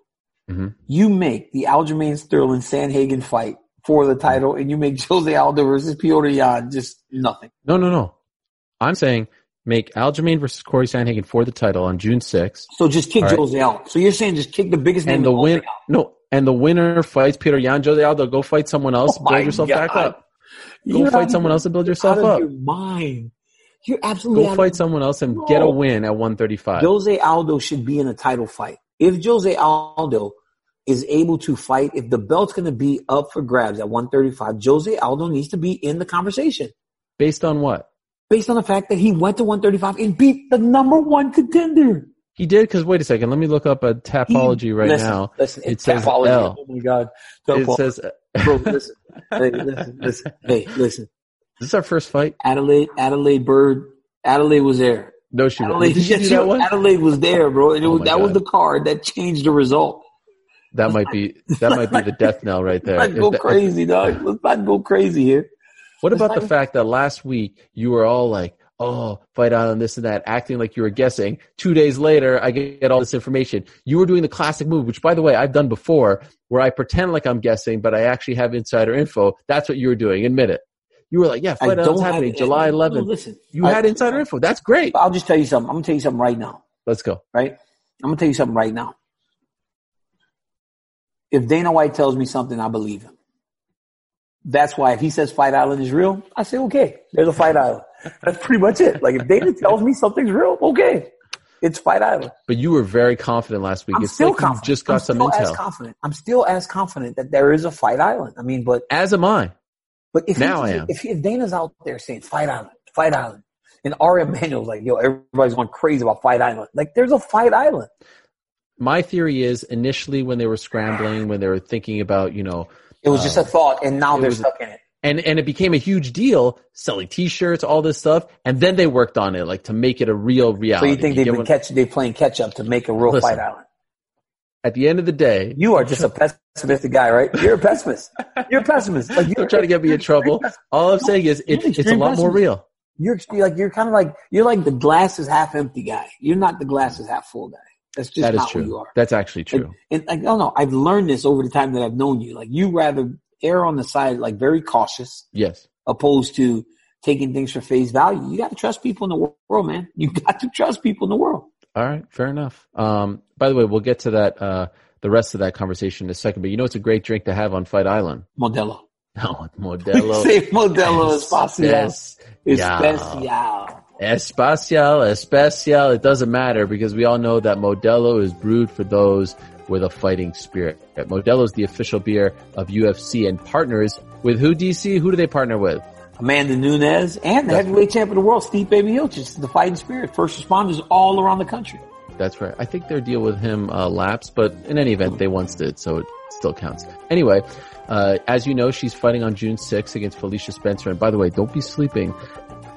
Mhm. You make the Aljamain Sterling Sandhagen fight for the title, and you make Jose Aldo versus Petr Yan just nothing. No, no, no. I'm saying make Aljamain versus Corey Sandhagen for the title on June 6th. So just kick right. Jose out. So you're saying just kick the biggest name And the win, no, and the winner fights Petr Yan, Jose Aldo. Go fight someone else. Oh build yourself back up. Go You're fight someone of- else and build yourself out up. Your mind. You're absolutely Go fight someone else and No. get a win at 135. Jose Aldo should be in a title fight. If Jose Aldo is able to fight, if the belt's going to be up for grabs at 135, Jose Aldo needs to be in the conversation Based on what? Based on the fact that he went to 135 and beat the number one contender. He did because wait a second. Let me look up a tapology right listen, now. Listen, It says tapology. L. Oh my God. It says, Bro, listen. Hey, listen, listen. Hey, listen. "This is our first fight." Adelaide, Adelaide Byrd, Adelaide was there. No, she wasn't. Adelaide, Did you yes, that one? Adelaide was there, bro. And Oh was, that was the card that changed the result. That might be that might be the death knell right there. Let's go that- crazy, dog. Let's not go crazy here. What about the fact that last week you were all like, "Oh, fight out on this and that," acting like you were guessing. Two days later, I get all this information. You were doing the classic move, which, by the way, I've done before, where I pretend like I'm guessing, but I actually have insider info. That's what you were doing. Admit it. You were like, "Yeah, I fight out's don't happening July no, 11th." listen, You I- had insider info. That's great. I'll just tell you something. I'm gonna tell you something right now. Let's go. Right? I'm gonna tell you something right now. If Dana White tells me something, I believe him. That's why if he says Fight Island is real, I say okay. There's a Fight Island. That's pretty much it. Like if Dana tells me something's real, okay, it's Fight Island. But you were very confident last week. I'm it's still like confident. you just got I'm some still as confident. I'm still as confident that there is a Fight Island. I mean, but As am I. But if Now he, I am. if, if Dana's out there saying Fight Island, Fight Island, and Ari Emanuel's like, yo, everybody's going crazy about Fight Island. Like, there's a Fight Island. My theory is initially when they were scrambling, when they were thinking about, you know, It was just a um, thought, and now they're was- stuck in it. And, and it became a huge deal selling t-shirts, all this stuff. And then they worked on it, like to make it a real reality. So you think they've been catch, they playing catch up to make a real Listen. fight island? at the end of the day, You are just a pessimistic guy, right? You're a pessimist. You're a pessimist. Like you're don't try to get me in trouble. All I'm saying is You're it's, a lot more real. You're you're like you're kind of like you're like the glass is half empty guy. You're not the glass is half full guy. That's just That is not who you true. are. That's actually true. And, and like, no, no, I've learned this over the time that I've known you. Like you rather err on the side like very cautious Yes. opposed to taking things for face value. You got to trust people in the world, man. You got to trust people in the world. All right, fair enough. Um, by the way, we'll get to that, uh, the rest of that conversation in a second, but you know, it's a great drink to have on Fight Island. Modelo. No, Modelo. Say Modelo Espacial. Es- Especial. Espacial, especial. It doesn't matter because we all know that Modelo is brewed for those with a fighting spirit. Modelo is the official beer of UFC and partners with who, DC? Who do they partner with? Amanda Nunes and the That's heavyweight champion of the world, Steve Baby Miocic, the fighting spirit. First responders all around the country. That's right. I think their deal with him uh, lapsed, but in any event, they once did, so it still counts. Anyway, uh, as you know, she's fighting on June 6th against Felicia Spencer. And by the way, don't be sleeping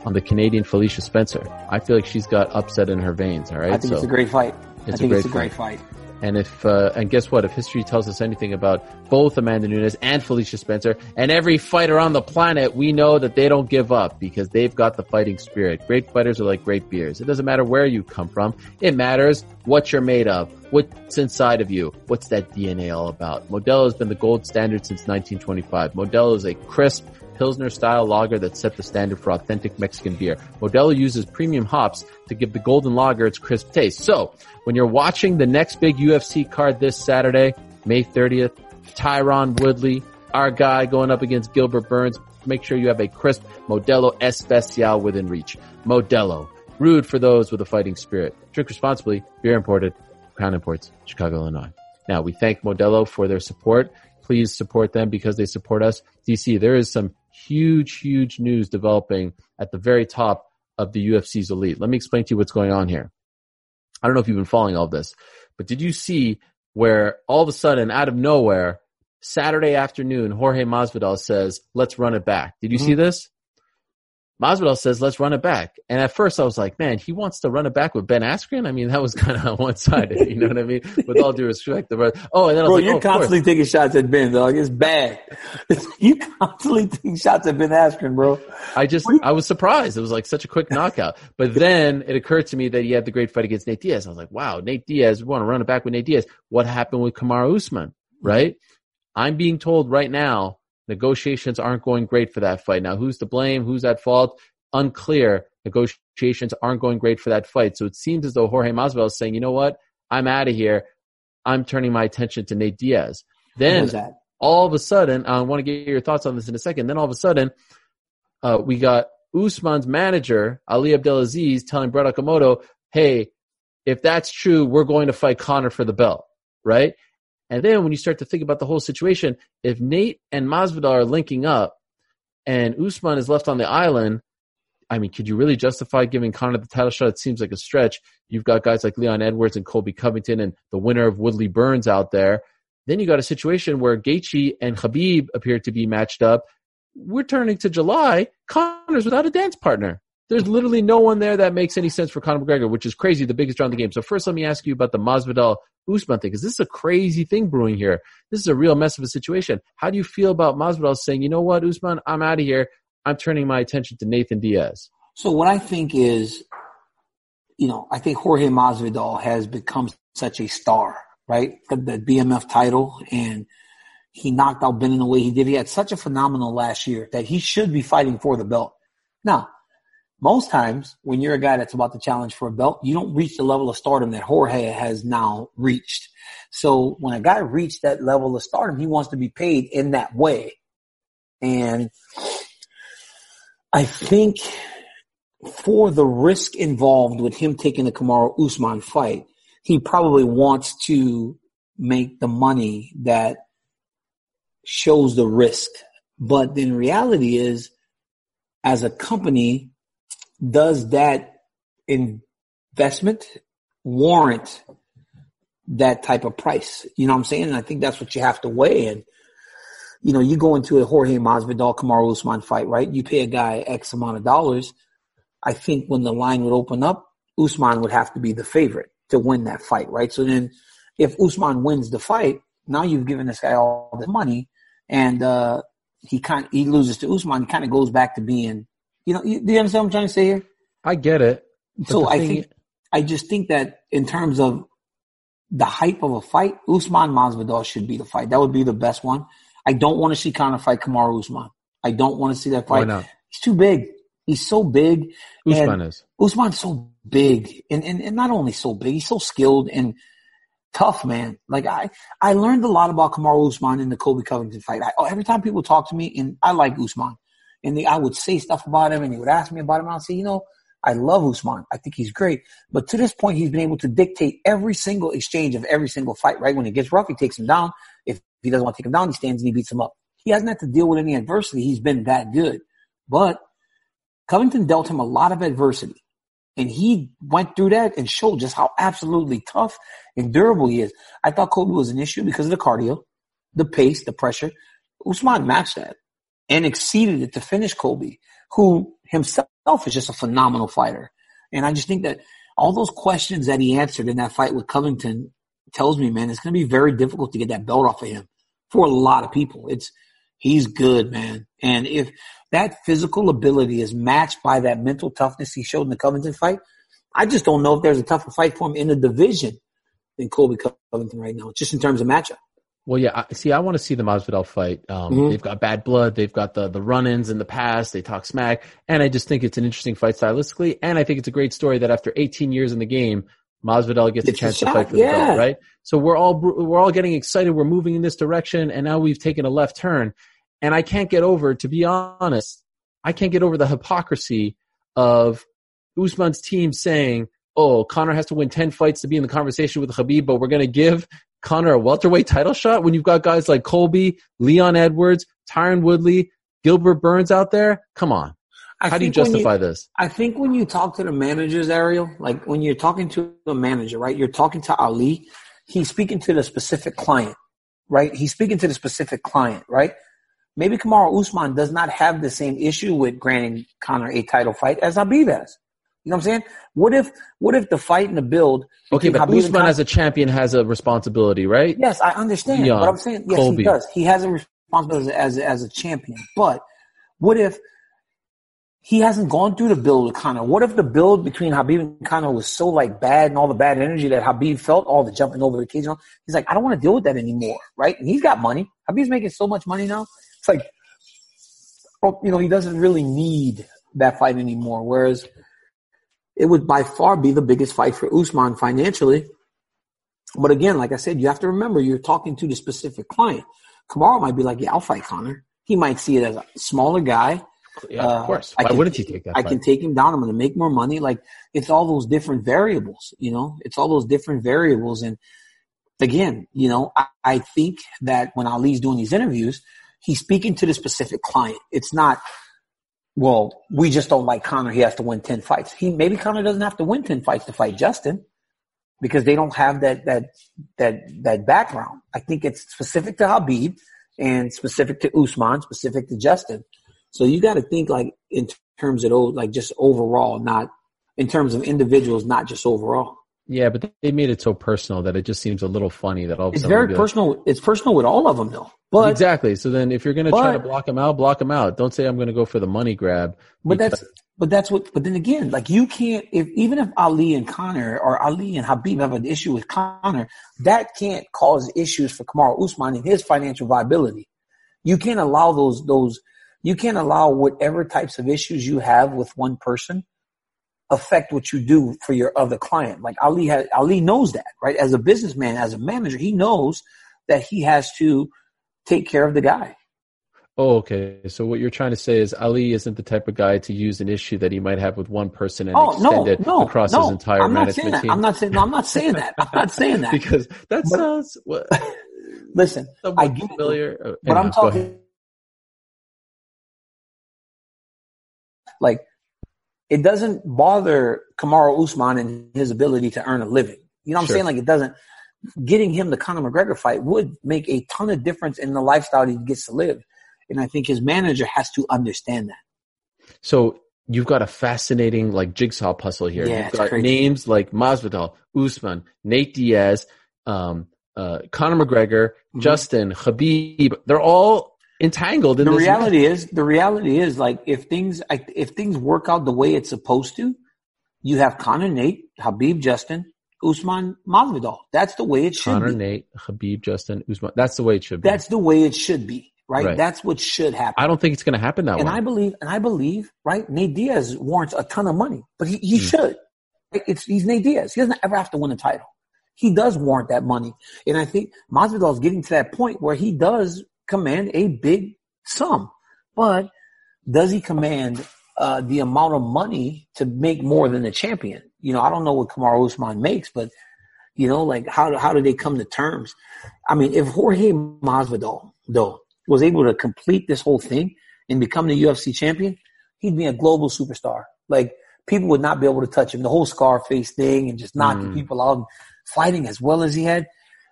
on the Canadian Felicia Spencer. I feel like she's got upset in her veins. All right, I think so it's a great fight. It's I a think great it's a great fight. and if uh, and guess what? If history tells us anything about both Amanda Nunes and Felicia Spencer and every fighter on the planet, we know that they don't give up because they've got the fighting spirit. Great fighters are like great beers. It doesn't matter where you come from. It matters what you're made of, what's inside of you, what's that DNA all about. Modelo has been the gold standard since 1925. Modelo is a crisp Pilsner style lager that set the standard for authentic Mexican beer. Modelo uses premium hops to give the golden lager its crisp taste. So, when you're watching the next big UFC card this Saturday, May 30th, Tyron Woodley, our guy going up against Gilbert Burns, make sure you have a crisp Modelo Especial within reach. Modelo, brewed for those with a fighting spirit. Drink responsibly, beer imported, Crown Imports, Chicago, Illinois. Now, we thank Modelo for their support. Please support them because they support us. DC, there is some huge, huge news developing at the very top of the UFC's elite. Let me explain to you what's going on here. I don't know if you've been following all this, but did you see where all of a sudden, out of nowhere, Saturday afternoon, Jorge Masvidal says, let's run it back. Did you mm-hmm. see this? Masvidal says, let's run it back. And at first I was like, man, he wants to run it back with Ben Askren? I mean, that was kind of one-sided, you know what I mean? With all due respect. The rest. Oh, and then I was Bro, like, you're oh, constantly taking shots at Ben, dog. It's bad. you constantly taking shots at Ben Askren, bro. I just, I was surprised. It was like such a quick knockout. But then it occurred to me that he had the great fight against Nate Diaz. I was like, wow, Nate Diaz, we want to run it back with Nate Diaz. What happened with Kamaru Usman, mm-hmm. right? I'm being told right now, negotiations aren't going great for that fight. Now, who's to blame? Who's at fault? Unclear. Negotiations aren't going great for that fight. So it seems as though Jorge Masvidal is saying, you know what? I'm out of here. I'm turning my attention to Nate Diaz. Then all of a sudden, I want to get your thoughts on this in a second. Then all of a sudden, uh, we got Usman's manager, Ali Abdelaziz, telling Brett Okamoto, hey, if that's true, we're going to fight Conor for the belt, right? And then when you start to think about the whole situation, if Nate and Masvidal are linking up and Usman is left on the island, I mean, could you really justify giving Conor the title shot? It seems like a stretch. You've got guys like Leon Edwards and Colby Covington and the winner of Woodley Burns out there. Then you got a situation where Gaethje and Khabib appear to be matched up. We're turning to July. Conor's without a dance partner. There's literally no one there that makes any sense for Conor McGregor, which is crazy, the biggest draw in the game. So first, let me ask you about the Masvidal Usman thing, because this is a crazy thing brewing here. This is a real mess of a situation. How do you feel about Masvidal saying, you know what, Usman, I'm out of here. I'm turning my attention to Nathan Diaz. So what I think is, you know, I think Jorge Masvidal has become such a star, right? The, the BMF title and he knocked out Ben in the way he did. He had such a phenomenal last year that he should be fighting for the belt. Now, most times when you're a guy that's about to challenge for a belt, you don't reach the level of stardom that Jorge has now reached. So when a guy reached that level of stardom, he wants to be paid in that way. And I think for the risk involved with him taking the Kamaru Usman fight, he probably wants to make the money that shows the risk. But then reality is, as a company, does that investment warrant that type of price? You know what I'm saying? And I think that's what you have to weigh. And, you know, you go into a Jorge Masvidal, Kamaru Usman fight, right? You pay a guy X amount of dollars. I think when the line would open up, Usman would have to be the favorite to win that fight, right? So then if Usman wins the fight, now you've given this guy all the money and, uh, he kind he loses to Usman. He kind of goes back to being, you know, you, do you understand what I'm trying to say here? I get it. So I think, I just think that in terms of the hype of a fight, Usman Masvidal should be the fight. That would be the best one. I don't want to see Conor fight Kamaru Usman. I don't want to see that why fight. not? He's too big. He's so big. Usman is. Usman's so big and, and, and not only so big, he's so skilled and tough, man. Like I, I learned a lot about Kamaru Usman in the Colby Covington fight. I, oh, every time people talk to me and I like Usman and they, I would say stuff about him and he would ask me about him. I'd say, you know, I love Usman. I think he's great. But to this point, he's been able to dictate every single exchange of every single fight, right? When it gets rough, he takes him down. If he doesn't want to take him down, he stands and he beats him up. He hasn't had to deal with any adversity. He's been that good. But Covington dealt him a lot of adversity. And he went through that and showed just how absolutely tough and durable he is. I thought Colby was an issue because of the cardio, the pace, the pressure. Usman matched that and exceeded it to finish Colby, who himself is just a phenomenal fighter. And I just think that all those questions that he answered in that fight with Covington tells me, man, it's going to be very difficult to get that belt off of him for a lot of people. It's, he's good, man. And if that physical ability is matched by that mental toughness he showed in the Covington fight, I just don't know if there's a tougher fight for him in the division than Colby Covington right now, just in terms of matchup. Well, yeah. I, see, I want to see the Masvidal fight. Um, Mhm. They've got bad blood. They've got the the run-ins in the past. They talk smack, and I just think it's an interesting fight stylistically, and I think it's a great story that after 18 years in the game, Masvidal gets a Gets a chance to fight for the belt, right? So we're all we're all getting excited. We're moving in this direction, and now we've taken a left turn, and I can't get over. To be honest, I can't get over the hypocrisy of Usman's team saying, "Oh, Conor has to win 10 fights to be in the conversation with Khabib, but we're going to give Conor a welterweight title shot when you've got guys like Colby, Leon Edwards, Tyron Woodley, Gilbert Burns out there? Come on. I How do you justify this? I think when you talk to the managers, Ariel, like when you're talking to a manager, right? You're talking to Ali. He's speaking to the specific client, right? He's speaking to the specific client, right? Maybe Kamaru Usman does not have the same issue with granting Conor a title fight as Habib has. You know what I'm saying? What if, what if the fight and the build? Okay, but Khabib Usman Con- as a champion has a responsibility, right? Yes, I understand. Leon, but I'm saying, yes, Colby. he does. He has a responsibility as, as a champion. But what if he hasn't gone through the build with Conor? What if the build between Habib and Conor was so like bad and all the bad energy that Habib felt, all the jumping over the cage? He's like, I don't want to deal with that anymore, right? And he's got money. Habib's making so much money now. It's like, well, you know, he doesn't really need that fight anymore. Whereas it would by far be the biggest fight for Usman financially. But again, like I said, you have to remember you're talking to the specific client. Kamaru might be like, yeah, I'll fight Conor. He might see it as a smaller guy. Yeah, Uh, of course. I Why can- wouldn't he take that I fight? can take him down. I'm going to make more money. Like it's all those different variables, you know, it's all those different variables. And again, you know, I, I think that when Ali's doing these interviews, he's speaking to the specific client. It's not, well, we just don't like Conor. He has to win 10 fights. He, maybe Conor doesn't have to win 10 fights to fight Justin because they don't have that, that, that, that background. I think it's specific to Habib and specific to Usman, specific to Justin. So you got to think like in terms of like just overall, not in terms of individuals, not just overall. Yeah, but they made it so personal that it just seems a little funny that all of a It's very we'll like- personal. It's personal with all of them though. But exactly. So then, if you're going to try to block them out, block them out. Don't say I'm going to go for the money grab. But because- that's but that's what. But then again, like you can't. If even if Ali and Conor or Ali and Habib have an issue with Conor, that can't cause issues for Kamaru Usman and his financial viability. You can't allow those those. You can't allow whatever types of issues you have with one person affect what you do for your other client. Like Ali has, Ali knows that, right? As a businessman, as a manager, he knows that he has to take care of the guy. Oh, okay. So what you're trying to say is Ali isn't the type of guy to use an issue that he might have with one person and Oh extend no, it no, across no. his entire I'm not management saying that. team. I'm not saying. I'm not saying that. I'm not saying that. because that But- sounds what, Listen, I get familiar. Uh, but I'm anyhow, go ahead. talking like it doesn't bother Kamaru Usman and his ability to earn a living. You know what I'm saying? Like it doesn't. getting him the Conor McGregor fight would make a ton of difference in the lifestyle he gets to live. And I think his manager has to understand that. So you've got a fascinating like jigsaw puzzle here. Yeah, you've got crazy. names like Masvidal, Usman, Nate Diaz, um, uh, Conor McGregor, Mhm. Justin, Khabib. They're all entangled in the reality is the reality is like if things if things work out the way it's supposed to you have Conor Nate Habib Justin Usman Masvidal that's the way it should Conor, be Nate, Khabib, Justin, Usman. That's the way it should be. that's the way it should be right, Right. that's what should happen I don't think it's going to happen that and way. And I believe and I believe right Nate Diaz warrants a ton of money but he, he Hmm. should Right? it's he's Nate Diaz he doesn't ever have to win a title he does warrant that money and I think Masvidal is getting to that point where he does command a big sum but does he command uh, the amount of money to make more than the champion? You know, I don't know what Kamaru Usman makes, but you know, like how how do they come to terms? I mean, if Jorge Masvidal though was able to complete this whole thing and become the UFC champion, he'd be a global superstar. Like people would not be able to touch him. The whole Scarface thing and just knocking Mm. people out, and fighting as well as he had.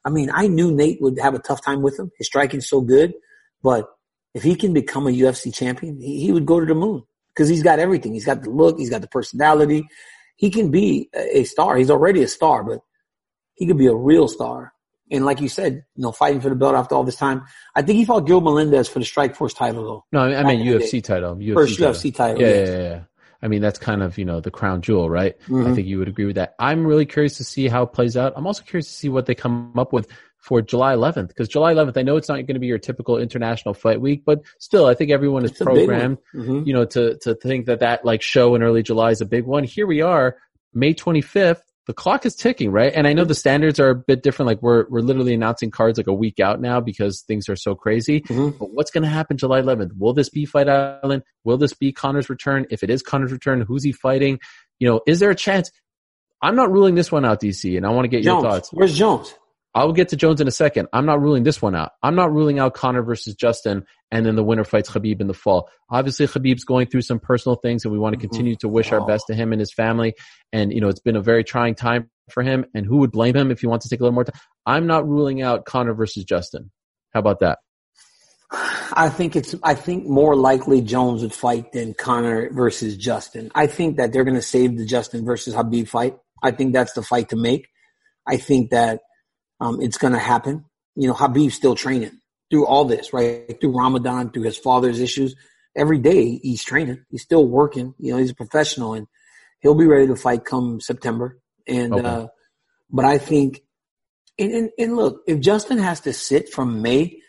I mean, I knew Nate would have a tough time with him. His striking's so good, but if he can become a UFC champion, he, he would go to the moon because he's got everything. He's got the look, he's got the personality. He can be a star. He's already a star, but he could be a real star. And like you said, you know, fighting for the belt after all this time. I think he fought Gil Melendez for the Strikeforce title though. no, I mean UFC title. UFC First title. UFC title. Yeah, yes. yeah, yeah, yeah. I mean, that's kind of, you know, the crown jewel, right? I Mhm. think you would agree with that. I'm really curious to see how it plays out. I'm also curious to see what they come up with for July 11th because July 11th, I know it's not going to be your typical international fight week, but still, I think everyone is It's a big one. programmed, Mhm. you know, to, to think that that like show in early July is a big one. Here we are, May 25th. The clock is ticking, right? And I know the standards are a bit different. Like we're, we're literally announcing cards like a week out now because things are so crazy. Mhm. But what's going to happen July 11th? Will this be Fight Island? Will this be Conor's return? If it is Conor's return, who's he fighting? You know, is there a chance? I'm not ruling this one out, DC, and I want to get Jones. your thoughts. Where's Jones? I will get to Jones in a second. I'm not ruling this one out. I'm not ruling out Conor versus Justin, and then the winner fights Khabib in the fall. Obviously, Khabib's going through some personal things, and we want to Mhm. continue to wish our Oh. best to him and his family. And you know, it's been a very trying time for him. And who would blame him if he wants to take a little more time? I'm not ruling out Conor versus Justin. How about that? I think it's. I think more likely Jones would fight than Conor versus Justin. I think that they're going to save the Justin versus Habib fight. I think that's the fight to make. I think that um, it's going to happen. You know, Habib's still training through all this, right? Through Ramadan, through his father's issues. Every day he's training. He's still working. You know, he's a professional, and he'll be ready to fight come September. And Okay. uh, but I think, and, and and look, if Justin has to sit from May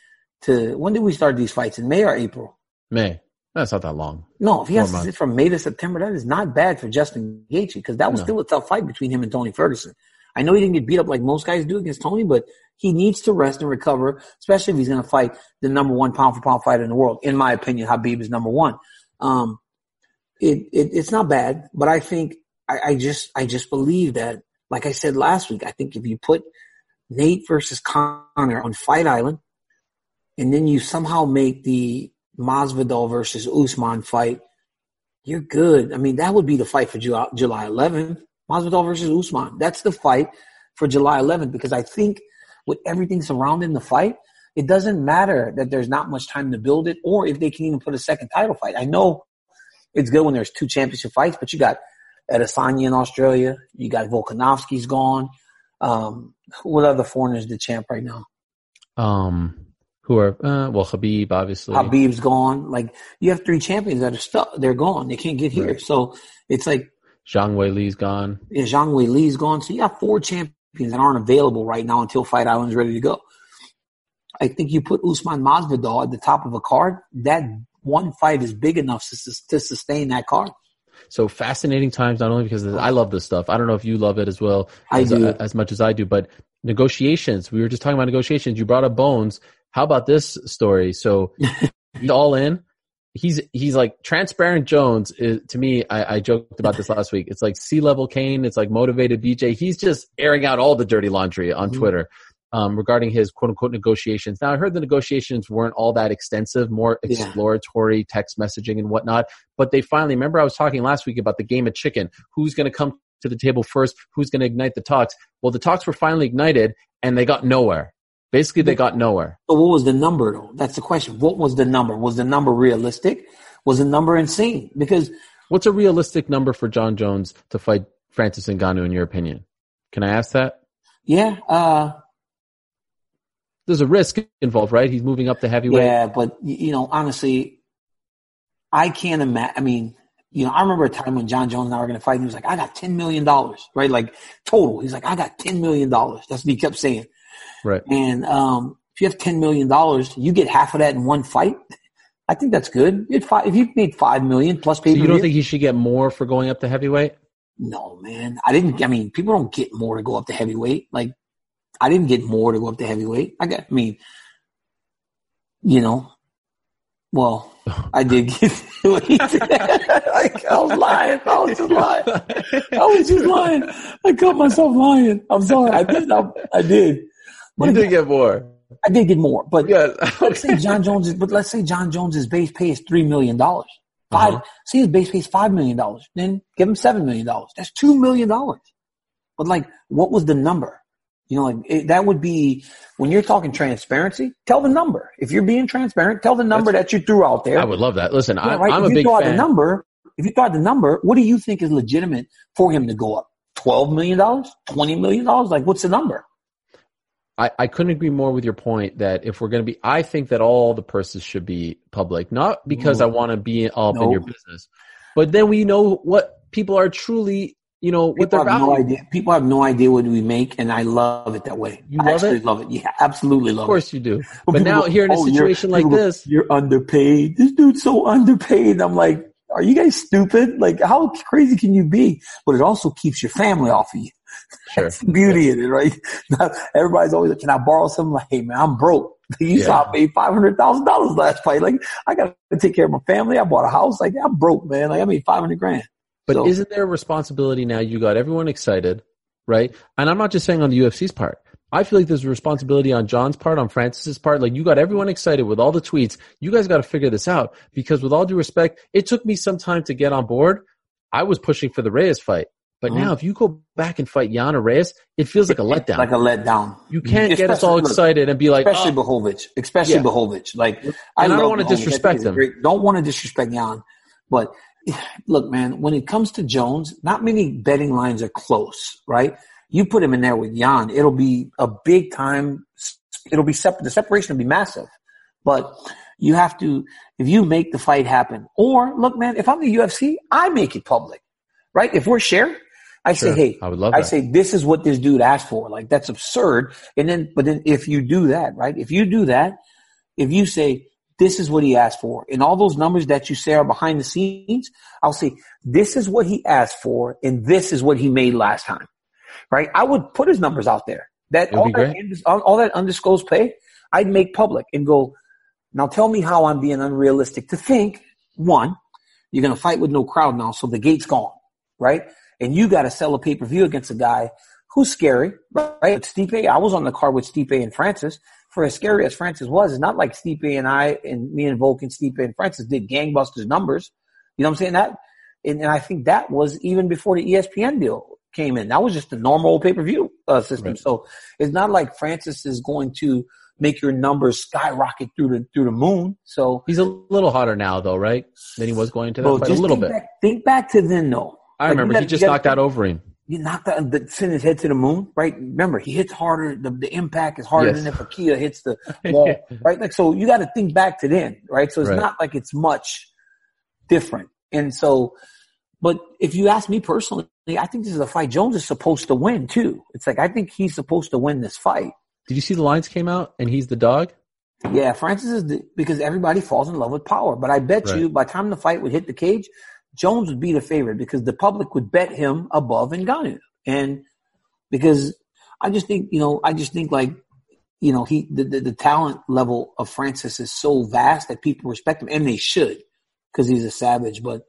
to when did we start these fights in May or April? May. That's not that long. No, if he Four has to sit from May to September, that is not bad for Justin Gaethje because that was No. still a tough fight between him and Tony Ferguson. I know he didn't get beat up like most guys do against Tony, but he needs to rest and recover, especially if he's going to fight the number one pound for pound fighter in the world. In my opinion, Habib is number one. Um, it, it it's not bad, but I think I, I just I just believe that, like I said last week, I think if you put Nate versus Conor on Fight Island, and then you somehow make the Masvidal versus Usman fight, you're good. I mean, that would be the fight for July, July 11th. Masvidal versus Usman. That's the fight for July 11th because I think with everything surrounding the fight, it doesn't matter that there's not much time to build it or if they can even put a second title fight. I know it's good when there's two championship fights, but you got Adesanya in Australia. You got Volkanovski's gone. Um, what other foreigners the champ right now? Um, who are uh, well, Habib obviously. Habib's gone. Like you have three champions that are stuck. They're gone. They can't get here. Right. So it's like Zhang Weili's gone. yeah, Zhang Weili's gone. So you have four champions that aren't available right now until Fight Island's ready to go. I think you put Usman Masvidal at the top of a card. That one fight is big enough to, to sustain that card. So fascinating times, not only because I love this stuff. I don't know if you love it as well I as, do. Uh, as much as I do, but negotiations. We were just talking about negotiations. You brought up Bones. How about this story? So all in. He's he's like transparent Jones. Is, to me, I, I joked about this last week. It's like sea level Kane. It's like motivated BJ. He's just airing out all the dirty laundry on Mhm. Twitter um, regarding his quote unquote negotiations. Now I heard the negotiations weren't all that extensive, more Yeah. exploratory text messaging and whatnot. But they finally remember I was talking last week about the game of chicken. Who's going to come to the table first? Who's going to ignite the talks? Well, the talks were finally ignited and they got nowhere. Basically, they got nowhere. So what was the number though? That's the question. What was the number? Was the number realistic? Was the number insane? Because What's a realistic number for Jon Jones to fight Francis Ngannou, in your opinion? Can I ask that? yeah, uh, There's a risk involved, right? He's moving up the heavyweight. yeah, but you know, honestly, I can't imagine. I mean, you know, I remember a time when Jon Jones and I were going to fight, and he was like, "I got ten million dollars, right? Like total." He's like, "I got ten million dollars." That's what he kept saying. Right. And um, if you have ten million dollars, you get half of that in one fight. I think that's good. If, five, if you made five million plus pay So you don't think he should get more for going up to heavyweight? No, man. I didn't. I mean, people don't get more to go up to heavyweight. Like, I didn't get more to go up to heavyweight. I got. I mean, you know. Well, I did get. what he did. like, I was lying. I was just lying. I was just lying. I caught myself lying. I'm sorry. I did. I, I did. But You did get more. I did get more. But Yeah. let's say Jon Jones is, but let's say Jon Jones's base pay is three million dollars. 5 Uh-huh. see his base pay is five million dollars. Then give him seven million dollars. That's two million dollars. But like, what was the number? You know, like it, that would be when you're talking transparency. Tell the number. If you're being transparent, tell the number that you threw out there. I would love that. Listen, Yeah, I, right? I'm if a you big throw out the number, if you throw out the number, what do you think is legitimate for him to go up? Twelve million dollars? Twenty million dollars? Like, what's the number? I, I couldn't agree more with your point that if we're going to be, I think that all the purses should be public, not because No. I mm. want to be up in your business, but then we know what people are truly, you know, what they're no idea. People have no idea what we make, and I love it that way. You I love actually it? love it. Yeah, absolutely love it. Of course you do. it. But now go, here in a "Oh, situation like people go, this, you're underpaid. This dude's so underpaid. I'm like, are you guys stupid? Like, how crazy can you be? But it also keeps your family off of you. Sure. That's the beauty in it, right? Now, everybody's always like, can I borrow some? Like, hey man, I'm broke. You Yeah. saw I paid five hundred thousand dollars last fight. Like, I got to take care of my family. I bought a house. Like, I'm broke, man. Like, I made five hundred grand. But So- isn't there a responsibility now? You got everyone excited, right? And I'm not just saying on the UFC's part. I feel like there's a responsibility on Jon's part, on Francis's part. Like you got everyone excited with all the tweets. You guys got to figure this out because with all due respect, it took me some time to get on board. I was pushing for the Reyes fight. But Mhm. now if you go back and fight Jan or Reyes, it feels like a letdown. Like a letdown. you can't get us all Especially- excited and be like, especially oh, Blachowicz, especially Yeah. Blachowicz. Like, I don't. I think disrespect he's a him. great- don't want to disrespect Jan, but look, man, when it comes to Jones, not many betting lines are close, right? You put him in there with Jan, it'll be a big time. It'll be separate. The separation will be massive, but you have to if you make the fight happen. Or look, man, if I'm the UFC, I make it public, right? If we're shared, I Sure. say, hey, I would love I that. say this is what this dude asked for. Like that's absurd. And then, but then if you do that, right? If you do that, if you say this is what he asked for, and all those numbers that you say are behind the scenes, I'll say this is what he asked for, and this is what he made last time, right? I would put his numbers out there. That all that, all that undisclosed pay, I'd make public and go. Now tell me how I'm being unrealistic to think. One, you're going to fight with no crowd now, so the gate's gone, right? And you got to sell a pay per view against a guy who's scary, right? Stipe, I was on the card with Stipe and Francis. For as scary as Francis was, it's not like Stipe and I and me and Volk and Stipe and Francis did gangbusters numbers. You know what I'm saying? That, and, and I think that was even before the ESPN deal came in. That was just the normal pay per view uh, system. Right. So it's not like Francis is going to make your numbers skyrocket through the through the moon. So he's a little hotter now though, right? Than he was going into that fight a little think bit. Back, think back to then, though. I Like, remember gotta- he just knocked out Overeem. he knocked out the sent his head to the moon, right? Remember, he hits harder. The, the impact is harder Yes. than if a Kia hits the wall, right? Like, so you got to think back to then, right? So it's Right. not like it's much different. And so, but if you ask me personally, I think this is a fight Jones is supposed to win too. It's like I think he's supposed to win this fight. Did you see the lines came out and he's the dog? Yeah, Francis is the, because everybody falls in love with power. But I bet Right. you by the time the fight would hit the cage, Jones would be the favorite because the public would bet him above Ngannou. And because I just think, you know, I just think like, you know, he, the, the, the talent level of Francis is so vast that people respect him and they should because he's a savage. But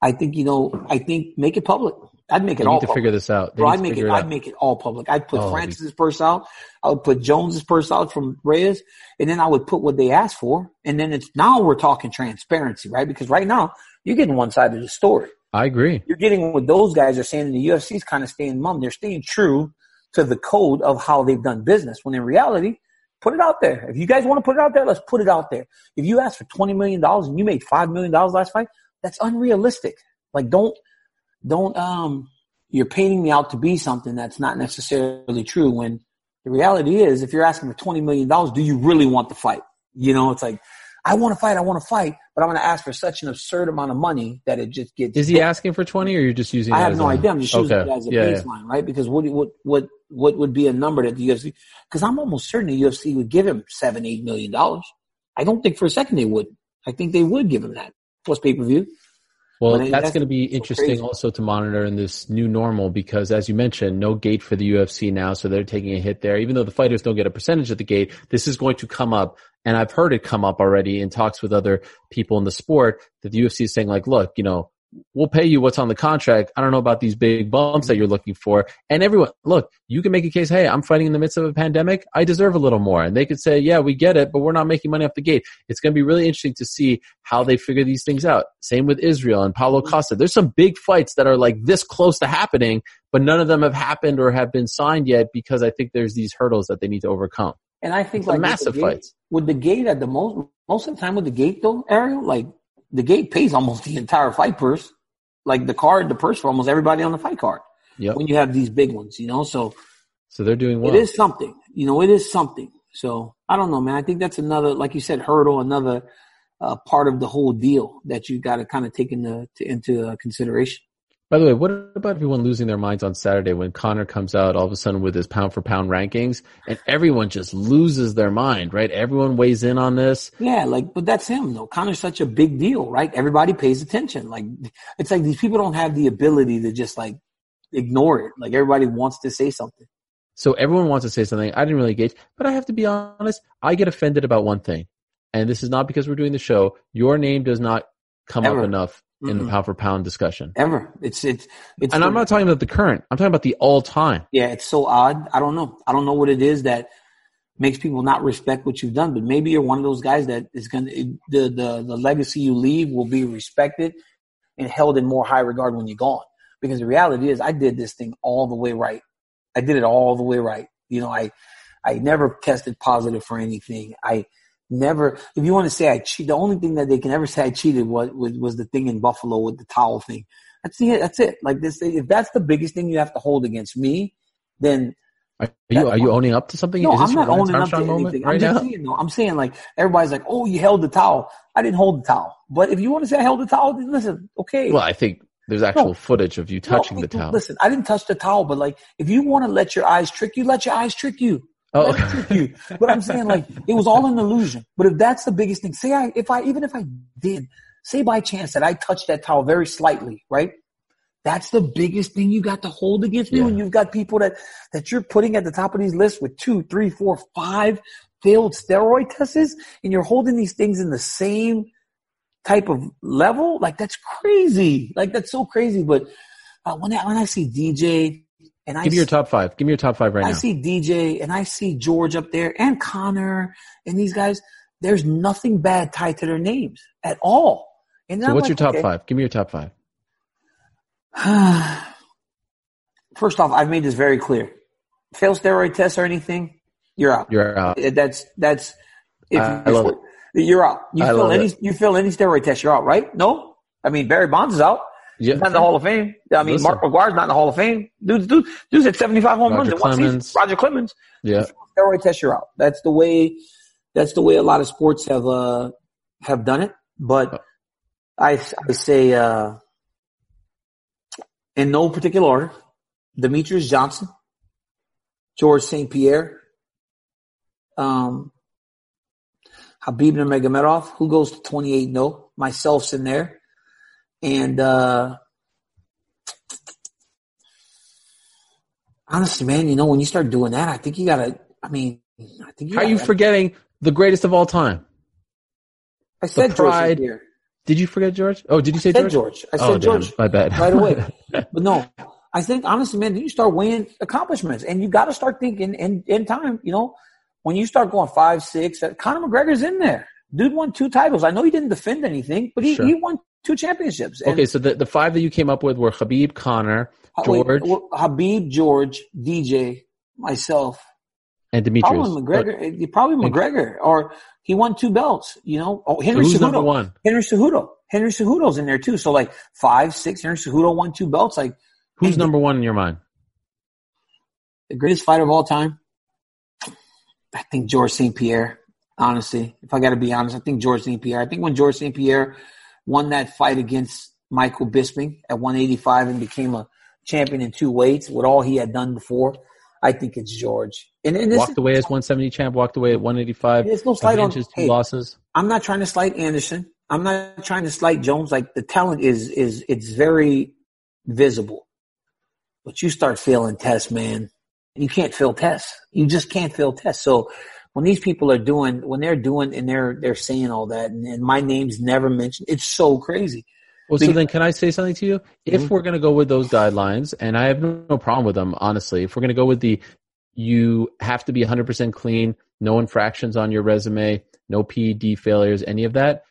I think, you know, I think make it public. I'd make it need all to public. figure this out. They Bro, I'd make it. figure I'd make it all public. I'd put Oh, Francis's purse out. I would put Jones's purse out from Reyes, and then I would put what they asked for. And then it's now we're talking transparency, right? Because right now you're getting one side of the story. I agree. You're getting what those guys are saying. The UFC is kind of staying mum. They're staying true to the code of how they've done business. When in reality, put it out there. If you guys want to put it out there, let's put it out there. If you ask for twenty million dollars and you made five million dollars last fight, that's unrealistic. Like don't don't um you're painting me out to be something that's not necessarily true when the reality is if you're asking for twenty million dollars, do you really want the fight? You know, it's like I want to fight, I want to fight, but I'm going to ask for such an absurd amount of money that it just gets. Is he asking for twenty, or you're just using? I have no a- idea. I'm just using it as a Yeah, yeah. baseline, right? Because what what what what would be a number that the UFC? Because I'm almost certain the UFC would give him seven, eight million dollars. I don't think for a second they would. I think they would give him that plus pay per view. Well, that's, that's going to be interesting crazy. also to monitor in this new normal because, as you mentioned, no gate for the UFC now, so they're taking a hit there. Even though the fighters don't get a percentage of the gate, this is going to come up, and I've heard it come up already in talks with other people in the sport that the UFC is saying, like, look, you know, we'll pay you what's on the contract. I don't know about these big bumps that you're looking for. And everyone, look, you can make a case, hey, I'm fighting in the midst of a pandemic. I deserve a little more. And they could say, yeah, we get it, but we're not making money off the gate. It's going to be really interesting to see how they figure these things out. Same with Israel and Paulo Costa. There's some big fights that are like this close to happening, but none of them have happened or have been signed yet because I think there's these hurdles that they need to overcome. And I think Some like with massive the gate, fights. with the gate at the most most of the time with the gate though, Ariel, like the gate pays almost the entire fight purse, like the card, the purse for almost everybody on the fight card. Yep. When you have these big ones, you know, so So they're doing well. it is something. You know, it is something. So I don't know, man. I think that's another, like you said, hurdle, another uh, part of the whole deal that you got to kind of take into to, into uh, consideration. By the way, what about everyone losing their minds on Saturday when Conor comes out all of a sudden with his pound for pound rankings and everyone just loses their mind, right? Everyone weighs in on this. Yeah, like, but that's him though. Conor's such a big deal, right? Everybody pays attention. Like, it's like these people don't have the ability to just like ignore it. Like everybody wants to say something. So everyone wants to say something. I didn't really engage, but I have to be honest. I get offended about one thing. And this is not because we're doing the show. Your name does not come Ever. up enough in the Mm-mm. pound for pound discussion. Ever. It's, it's, it's, And I'm not talking about the current. I'm talking about the all time. yeah, it's so odd. I don't know. I don't know what it is that makes people not respect what you've done, but maybe you're one of those guys that is going to, the, the, the legacy you leave will be respected and held in more high regard when you're gone. Because the reality is I did this thing all the way right. I did it all the way right. You know, I, I never tested positive for anything. I never, if you want to say I cheat, the only thing that they can ever say I cheated was, was, was the thing in Buffalo with the towel thing. That's it. That's it. Like this, if that's the biggest thing you have to hold against me, then Are you, are you owning up to something? no, Is this I'm not owning up to anything. right I'm just now? saying, no, I'm saying like everybody's like, oh, you held the towel. I didn't hold the towel. But if you want to say I held the towel, then listen, okay. Well, I think there's actual No. footage of you touching No, the towel. Listen, I didn't touch the towel, but like, if you want to let your eyes trick you, let your eyes trick you. Oh, Let it trick you. But I'm saying like, it was all an illusion. But if that's the biggest thing, say I, if I, even if I did, say by chance that I touched that towel very slightly, right? That's the biggest thing you got to hold against me Yeah. when you've got people that, that you're putting at the top of these lists with two, three, four, five failed steroid tests and you're holding these things in the same type of level. Like that's crazy. Like that's so crazy. But uh, when I, when I see DJ and I Give me your top five. Give me your top five right I now. I see DJ and I see George up there and Conor and these guys. There's nothing bad tied to their names at all. And So I'm what's your top okay. five? Give me your top five. First off, I've made this very clear. Fail steroid tests or anything, you're out. You're out. Uh, That's that's if I- I love it. you're out. You I fill any it. you fill any steroid test, you're out, right? No, I mean Barry Bonds is out. Yeah. He's not in the Hall of Fame. I mean Listen. Mark McGwire's not in the Hall of Fame. Dude, dude, dude's at 75 home runs in one season. Roger Clemens. Yeah. steroid test, you're out. That's the way. That's the way a lot of sports have uh have done it. But I I say uh in no particular order: Demetrious Johnson, George St. Pierre, um, Khabib Nurmagomedov, who goes to 28 no. Myself's in there, and uh honestly, man, you know when you start doing that, I think you gotta. I mean, I think you How are you gotta- forgetting the greatest of all time? I said George pride? Did you forget George? Oh, did you say George? I said George? George. I said oh, damn. George My bad. right away. but no, I think honestly, man, you start weighing accomplishments, and you got to start thinking in in time. You know, when you start going five, six, uh, Conor McGregor's in there. Dude won two titles. I know he didn't defend anything, but he, Sure. he won two championships. And, Okay, so the, the five that you came up with were Khabib, Conor, uh, wait, George, well, Khabib, George, DJ, myself, and Demetrious. probably McGregor, eh, probably McGregor, or he won two belts. You know, oh Henry number Cejudo, one? Henry Cejudo, Henry Cejudo's in there too. So like five, six, Henry Cejudo won two belts. Like Who's number one in your mind? the greatest fighter of all time. I think George St. Pierre. Honestly, if I got to be honest, I think George St. Pierre. I think when George St. Pierre won that fight against Michael Bisping at 185 and became a champion in two weights with all he had done before, I think it's George. And, and this Walked away as 170 champ, walked away at 185. There's no slight on. Two Hey, losses. I'm not trying to slight Anderson. I'm not trying to slight Jones. Like the talent is is it's very visible, but you start failing tests, man. You can't fail tests. You just can't fail tests. So when these people are doing, when they're doing, and they're they're saying all that, and, and my name's never mentioned, it's so crazy. Well, so then can I say something to you? If Mhm. we're going to go with those guidelines, and I have no problem with them, honestly, if we're going to go with the you have to be 100% clean, no infractions on your resume, no PED failures, any of that,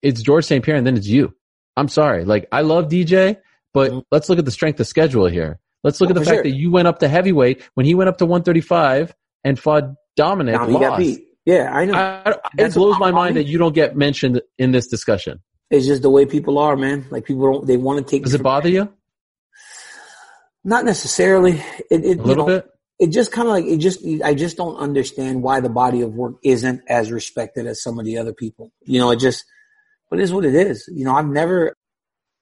it's George St. Pierre and then it's you. I'm sorry. Like, I love DJ, but Mhm. let's look at the strength of schedule here. Let's look Oh, at the fact sure. that you went up to heavyweight when he went up to 135 and fought Dominick. He got lost. beat. Yeah, I know. I, it blows my mind that you don't get mentioned in this discussion. it's just the way people are, man. Like people don't, they want to take. Does it bother you Not necessarily. It, it a you little know, bit? it just kind of like it just i just don't understand why the body of work isn't as respected as some of the other people you know it just but it is what it is you know i've never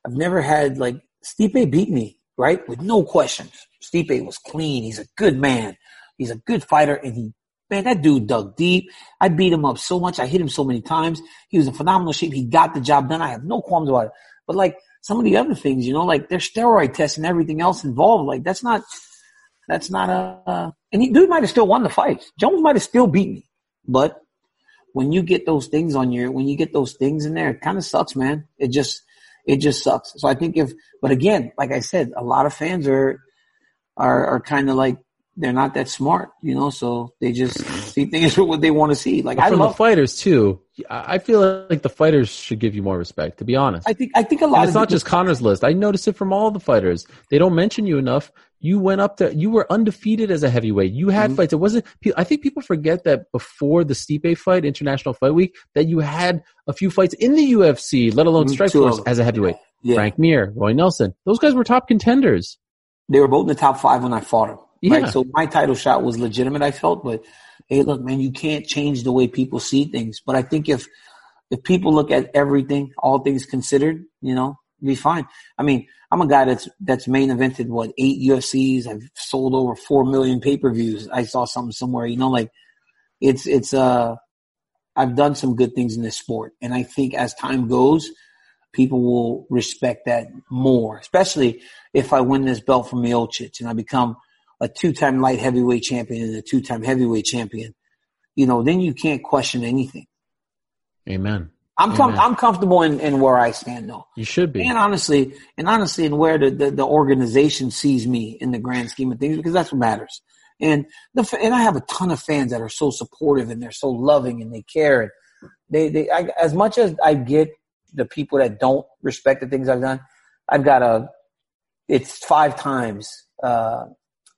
i've never had like stipe beat me right with no questions stipe was clean he's a good man he's a good fighter and he man that dude dug deep i beat him up so much i hit him so many times he was in phenomenal shape he got the job done i have no qualms about it but like some of the other things you know like there's steroid tests and everything else involved like that's not that's not a. Uh, and he dude might have still won the fight. Jones might have still beat me, but when you get those things on your, when you get those things in there, it kind of sucks, man. It just, it just sucks. So I think if, but again, like I said, a lot of fans are, are, are kind of like they're not that smart, you know. So they just see things for what they want to see. Like I from love. the fighters too. I I feel like the fighters should give you more respect. To be honest, I think I think a lot and of it's not just Conor's list. I notice it from all the fighters. They don't mention you enough. You went up to. You were undefeated as a heavyweight. You had Mhm. fights. It wasn't. I think people forget that before the Stipe fight, International Fight Week, that you had a few fights in the UFC, let alone Mhm, Strikeforce as a heavyweight. yeah. Frank Mir, Roy Nelson. Those guys were top contenders. they were both in the top five when I fought him. Yeah. Right. So my title shot was legitimate, I felt, but hey, look, man, you can't change the way people see things. But I think if, if people look at everything, all things considered, you know, be fine. I mean, I'm a guy that's, that's main evented, what, eight UFCs. I've sold over four million pay-per-views. I saw something somewhere, you know, like it's, it's, uh, I've done some good things in this sport. And I think as time goes, people will respect that more, especially if I win this belt from Miocic and I become a two-time light heavyweight champion and a two-time heavyweight champion. You know, then you can't question anything. Amen. I'm com- Amen. I'm comfortable in, in where I stand though. You should be. And honestly, and honestly, in where the, the, the organization sees me in the grand scheme of things, because that's what matters. And the and I have a ton of fans that are so supportive and they're so loving and they care. And they they I, as much as I get the people that don't respect the things I've done, I've got a it's five times uh,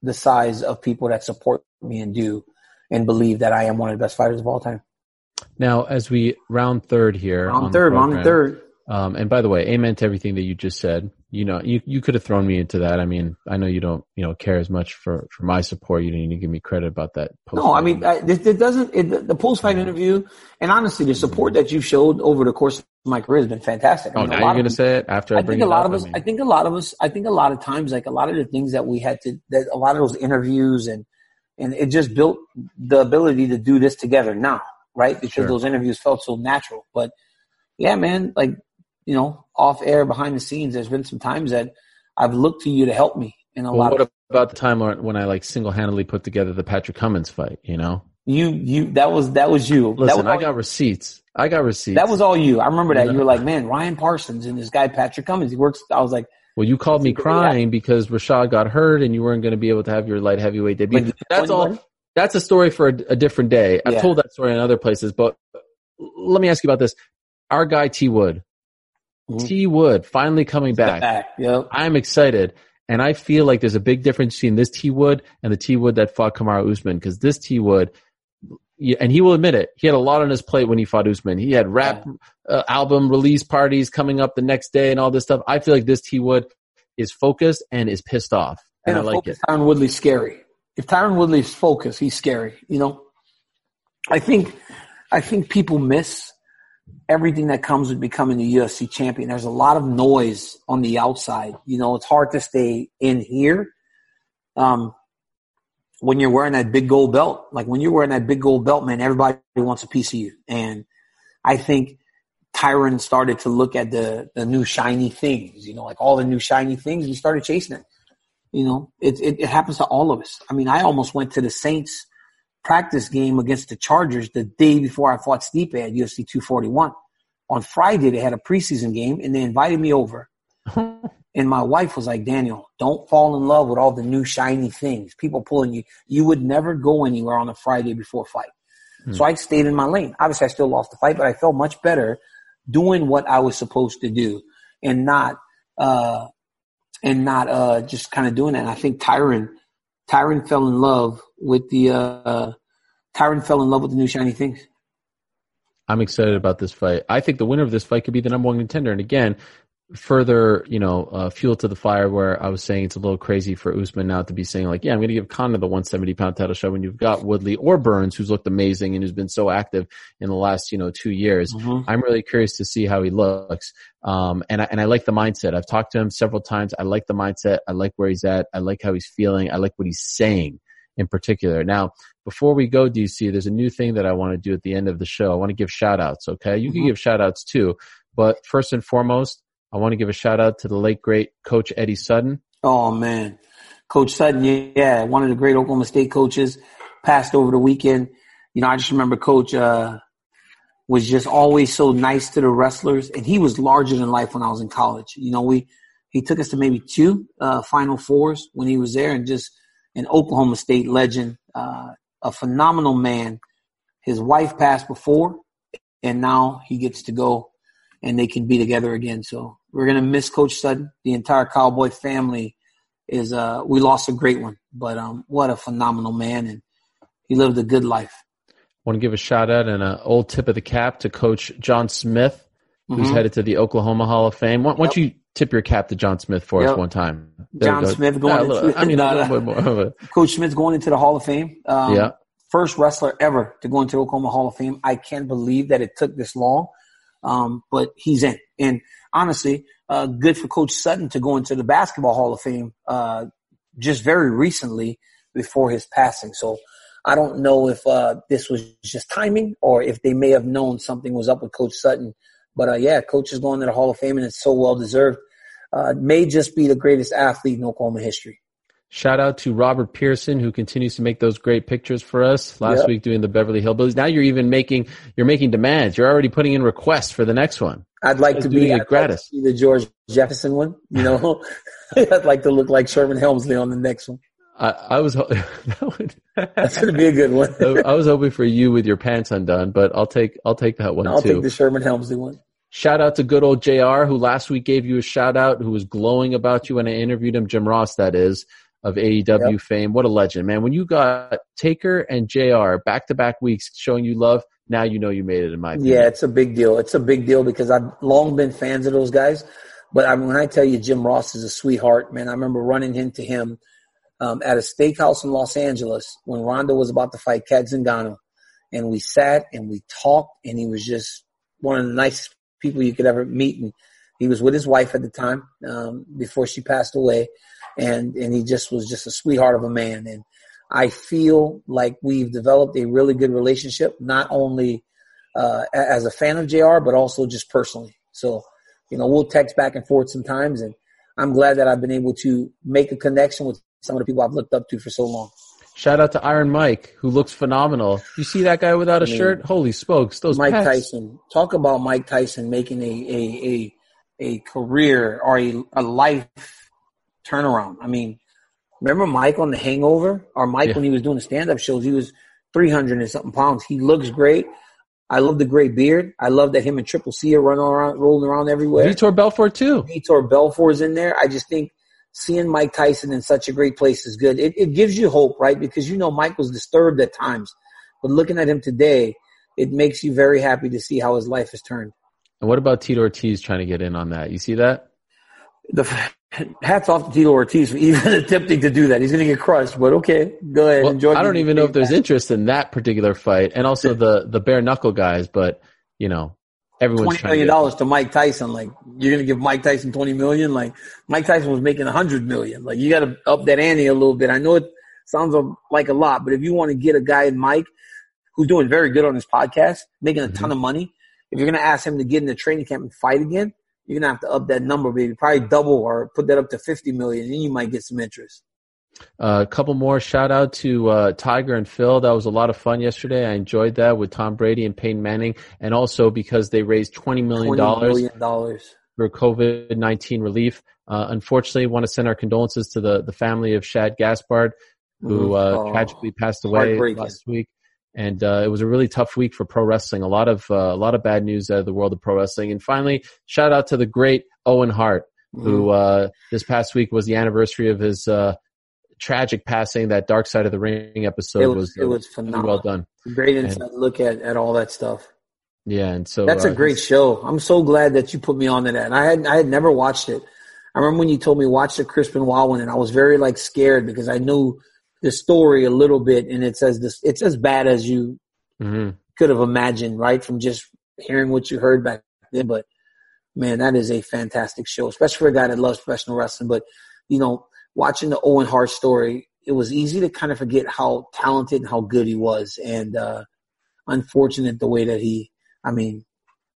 the size of people that support me and do and believe that I am one of the best fighters of all time. Now, as we round third here, on Round the third, round third. Um, and by the way, amen to everything that you just said. You know, you, you could have thrown me into that. I mean, I know you don't, you know, care as much for, for my support. You didn't even give me credit about that. No, I mean, I, this, it doesn't, it, the- the post fight interview, and honestly, the support that you've showed over the course of my career has been fantastic. I oh, mean, now you're going to say it after I, I bring think a lot up? of us, I I think a lot of us, I think a lot of times, like a lot of the things that we had to, that a lot of those interviews and, and it just built the ability to do this together now, right? Because Sure. those interviews felt so natural. But yeah, man, like, you know, off air, behind the scenes, there's been some times that I've looked to you to help me in a well, lot what of, about the time when I like single handedly put together the Patrick Cummins fight? You know, you, you, that was, that was you. listen, was I got receipts. I got receipts. That was all you. I remember that. Yeah. You were like, man, Ryan Parsons and this guy Patrick Cummins. He works. I was like, well, you called me crying because Rashad got hurt and you weren't going to be able to have your light heavyweight debut. But- That's all. That's a story for a, a different day. I've Yeah. told that story in other places, but let me ask you about this. Our guy T Wood. T Wood finally coming back. Back. Yep. I'm excited. And I feel like there's a big difference between this T Wood and the T Wood that fought Kamaru Usman because this T Wood, and he will admit it, he had a lot on his plate when he fought Usman. He had rap uh, album release parties coming up the next day and all this stuff. I feel like this T Wood is focused and is pissed off. And, I like it. Tyron Woodley's scary. If Tyron Woodley's focused, he's scary. You know, I think, I think people miss everything that comes with becoming a UFC champion. There's a lot of noise on the outside. You know, it's hard to stay in here. Um, when you're wearing that big gold belt, like when you're wearing that big gold belt, man, everybody wants a piece of you. And I think Tyron started to look at the, the new shiny things, you know, like all the new shiny things. And he started chasing it. You know, it, it, it happens to all of us. I mean, I almost went to the Saints practice game against the Chargers the day before I fought Stipe at UFC 241. On Friday, they had a preseason game and they invited me over. and my wife was like, Daniel, don't fall in love with all the new shiny things. People pulling you. You would never go anywhere on a Friday before a fight. So I stayed in my lane. Obviously, I still lost the fight, but I felt much better doing what I was supposed to do and not, uh, and not, uh, just kind of doing that. And I think Tyron, Tyron fell in love with the, uh, Tyron fell in love with the new shiny things. I'm excited about this fight. I think the winner of this fight could be the number one contender. And again, further, you know, uh, fuel to the fire where I was saying it's a little crazy for Usman now to be saying like, yeah, I'm going to give Conor the 170 pound title shot when you've got Woodley or Burns, who's looked amazing and who's been so active in the last, you know, two years. I'm really curious to see how he looks. Um, and I, and I like the mindset. I've talked to him several times. I like the mindset. I like where he's at. I like how he's feeling. I like what he's saying in particular. Now, before we go, DC, there's a new thing that I want to do at the end of the show. I want to give shout outs. Okay. You can Mhm. give shout outs too, but first and foremost, I want to give a shout out to the late great coach Eddie Sutton. Oh man, Coach Sutton, yeah, one of the great Oklahoma State coaches, passed over the weekend. You know, I just remember Coach uh, was just always so nice to the wrestlers, and he was larger than life when I was in college. You know, we he took us to maybe two uh, Final Fours when he was there, and just an Oklahoma State legend, uh, a phenomenal man. His wife passed before, and now he gets to go, and they can be together again. So we're gonna miss Coach Sutton. The entire Cowboy family is uh we lost a great one, but um what a phenomenal man and he lived a good life. want to give a shout out and an old tip of the cap to Coach John Smith, who's Mhm. headed to the Oklahoma Hall of Fame. Why don't you tip your cap to John Smith for us one time? There John. Smith going Yeah, little- into- I mean, a No, little no. bit more Coach Smith's going into the Hall of Fame. Um, Yeah. First wrestler ever to go into the Oklahoma Hall of Fame. I can't believe that it took this long, um, but he's in. And honestly, uh, good for Coach Sutton to go into the Basketball Hall of Fame uh, just very recently before his passing. So I don't know if uh, this was just timing or if they may have known something was up with Coach Sutton. But uh, yeah, Coach is going to the Hall of Fame and it's so well deserved. Uh, may just be the greatest athlete in Oklahoma history. Shout out to Robert Pearson who continues to make those great pictures for us. Last Yep. week doing the Beverly Hillbillies. Now you're even making you're making demands. You're already putting in requests for the next one. I'd like to be I'd like to gratis. see the George Jefferson one. You know, I'd like to look like Sherman Hemsley on the next one. I, I was that would, That's going to be a good one. I was hoping for you with your pants undone, but I'll take I'll take that one I'll too. take the Sherman Hemsley one. Shout out to good old JR, who last week gave you a shout out, who was glowing about you when I interviewed him, Jim Ross, that is, of AEW Yep. fame. What a legend, man. When you got Taker and JR back to back weeks showing you love, now you know you made it in my opinion. Yeah, it's a big deal. It's a big deal because I've long been fans of those guys. But I when I tell you Jim Ross is a sweetheart, man, I remember running into him um, at a steakhouse in Los Angeles when Ronda was about to fight Cat Zingano. And we sat and we talked and he was just one of the nicest people you could ever meet. And he was with his wife at the time, um, before she passed away. And, and he just was just a sweetheart of a man. And I feel like we've developed a really good relationship, not only, uh, as a fan of JR, but also just personally. So, you know, we'll text back and forth sometimes and I'm glad that I've been able to make a connection with some of the people I've looked up to for so long. Shout out to Iron Mike, who looks phenomenal. You see that guy without a I mean, shirt? Holy smokes, those Mike pecs. Tyson. Talk about Mike Tyson making a a a, a career or a, a life turnaround. I mean, remember Mike on The Hangover or Mike Yeah. when he was doing the stand up shows? He was three hundred and something pounds. He looks great. I love the gray beard. I love that him and Triple C are running around, rolling around everywhere. Vitor Belfort too. Vitor Belfort's in there. I just think seeing Mike Tyson in such a great place is good. It, it gives you hope, right? Because you know Mike was disturbed at times, but looking at him today, it makes you very happy to see how his life has turned. And what about Tito Ortiz trying to get in on that? You see that? The hats off to Tito Ortiz for even attempting to do that. He's going to get crushed, but okay, go ahead. Well, enjoy. I don't even know if there's interest in that particular fight, and also the the bare knuckle guys. But you know, everyone's twenty million to dollars to Mike Tyson. Like you're going to give Mike Tyson twenty million? Like Mike Tyson was making a hundred million. Like you got to up that ante a little bit. I know it sounds like a lot, but if you want to get a guy in Mike who's doing very good on his podcast, making a ton of money, if you're going to ask him to get in the training camp and fight again, you're going to have to up that number, baby. Probably double or put that up to fifty million, and you might get some interest. Uh, a couple more shout out to uh, Tiger and Phil. That was a lot of fun yesterday. I enjoyed that with Tom Brady and Peyton Manning, and also because they raised twenty million dollars for COVID nineteen relief. Uh, unfortunately, want to send our condolences to the the family of Shad Gaspard, who uh, Oh, tragically passed away last week. And uh, it was a really tough week for pro wrestling. A lot of uh, a lot of bad news out of the world of pro wrestling. And finally, shout out to the great Owen Hart, who uh, this past week was the anniversary of his uh, tragic passing. That Dark Side of the Ring episode It was- was it was phenomenal. well done. Great inside look at, at all that stuff. Yeah, and so That's uh, a great show. I'm so glad that you put me on to that. And I had I had never watched it. I remember when you told me watch the Crispin Benoit one, and I was very like scared because I knew the story a little bit, and it says this. It's as bad as you mhm. could have imagined, right? From just hearing what you heard back then. But man, that is a fantastic show, especially for a guy that loves professional wrestling. But you know, watching the Owen Hart story, it was easy to kind of forget how talented and how good he was, and uh, unfortunate the way that he, I mean,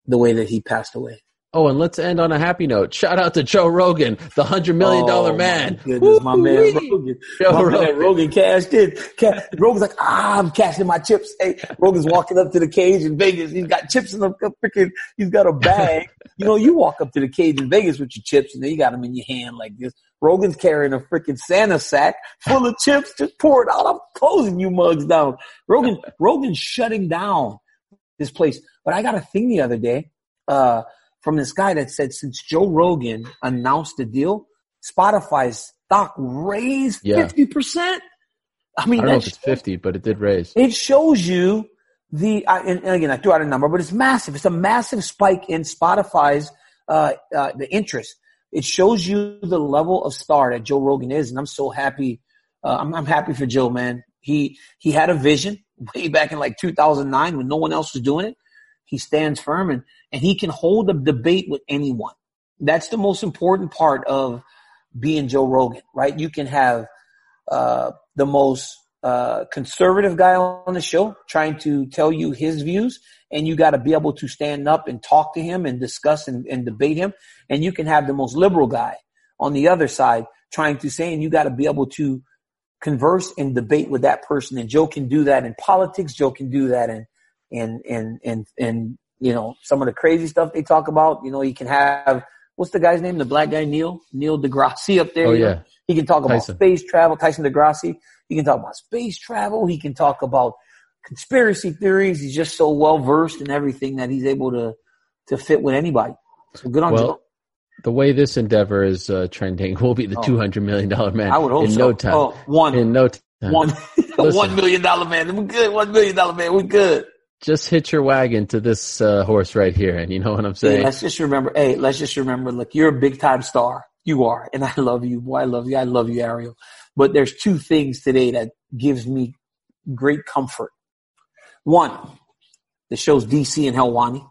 the way that he passed away. Oh, and let's end on a happy note. Shout out to Joe Rogan, the hundred million dollar Oh, man. My goodness, my man Rogan. Joe my man Rogan. Rogan cashed in. Rogan's like, ah, I'm cashing my chips. Hey, Rogan's walking up to the cage in Vegas. He's got chips in the freaking, he's got a bag. you know, you walk up to the cage in Vegas with your chips and then you got them in your hand like this. Rogan's carrying a freaking Santa sack full of chips. Just pour it out. I'm closing you mugs down. Rogan, Rogan's shutting down this place. But I got a thing the other day, uh, from this guy that said since Joe Rogan announced the deal, Spotify's stock raised Yeah. fifty percent. I I mean, don't know if it's fifty, but it did raise. it shows you the I and, and again I threw out a number, but it's massive. It's a massive spike in Spotify's uh, uh, the interest. It shows you the level of star that Joe Rogan is, and I'm so happy. Uh, I'm, I'm happy for Joe, man. He he had a vision way back in like 2009 when no one else was doing it. He stands firm and and he can hold a debate with anyone. That's the most important part of being Joe Rogan, right? You can have uh, the most uh, conservative guy on the show trying to tell you his views, and you got to be able to stand up and talk to him and discuss and, and debate him. And you can have the most liberal guy on the other side trying to say, and you got to be able to converse and debate with that person. And Joe can do that in politics. Joe can do that in in in in in you know some of the crazy stuff they talk about. You know, he can have what's the guy's name? The black guy, Neil Neil deGrasse up there. Oh, you know? yeah. He can talk about space travel, Tyson DeGrassi. He can talk about space travel. He can talk about conspiracy theories. He's just so well versed in everything that he's able to to fit with anybody. So good on Well, Joe. The way this endeavor is uh, trending, we'll be the Oh. two hundred million dollar man I would hope in so. no time. Oh, one, In no time. one, one million dollar man. We're good. One million dollar man. We're good. Just hitch your wagon to this uh, horse right here, and you know what I'm Hey, saying. let's just remember. Hey, let's just remember. Look, you're a big time star. You are, and I love you. Boy, I love you. I love you, Ariel. But there's two things today that gives me great comfort. One, the show's DC and Helwani.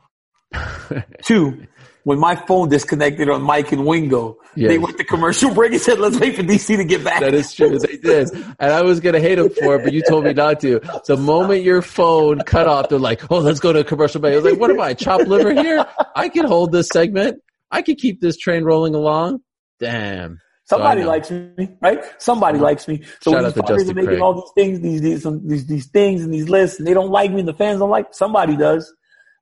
Two, when my phone disconnected on Mike and Wingo, they went to commercial break and said, "Let's wait for DC to get back." That is true. They did. And I was going to hate them for it, but you told me not to. The moment your phone cut off, they're like, oh, let's go to a commercial break. I was like, what am I, chopped liver here? I can hold this segment. I can keep this train rolling along. Damn. Somebody So likes me, right? Somebody likes me. So Shout when these to are making Craig. all these things, these these, some, these these things and these lists, and they don't like me, and the fans don't like. Somebody does,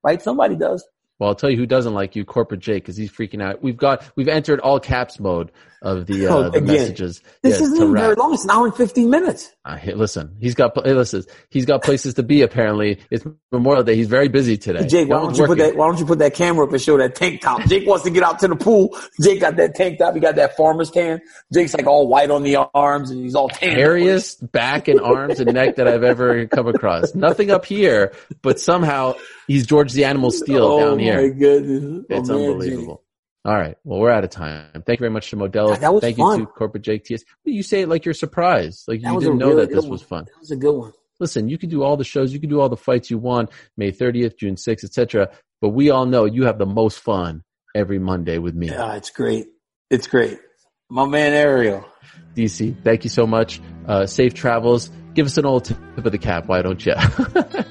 right? Somebody does. Well, I'll tell you who doesn't like you, Corporate Jake, because he's freaking out. We've got we've entered all caps mode of the, uh, Oh, the messages. This Yes, isn't even very long. It's an hour and 15 minutes. Uh, hey, listen, he's got hey, listen, he's got places to be. Apparently, it's Memorial Day. He's very busy today. Jake, why don't you put that? Why don't you put that camera up and show that tank top? Jake wants to get out to the pool. Jake got that tank top. He got that farmer's tan. Jake's like all white on the arms and he's all tan. hairiest back and arms and neck that I've ever come across. Nothing up here, but somehow he's George the Animal Steele oh down my here. goodness, It's Oh, man, unbelievable. All right. Well, we're out of time. Thank you very much to Modelo. God, that was Thank fun. you to Corporate Jake TS. You say it like you're surprised. Like That you didn't know really that this good was fun. That was a good one. Listen, you can do all the shows, you can do all the fights you want, May 30th, June 6th, etc. But we all know you have the most fun every Monday with me. Yeah, it's great. It's great. My man Ariel. DC, thank you so much. Uh, safe travels. Give us an old tip of the cap, why don't you?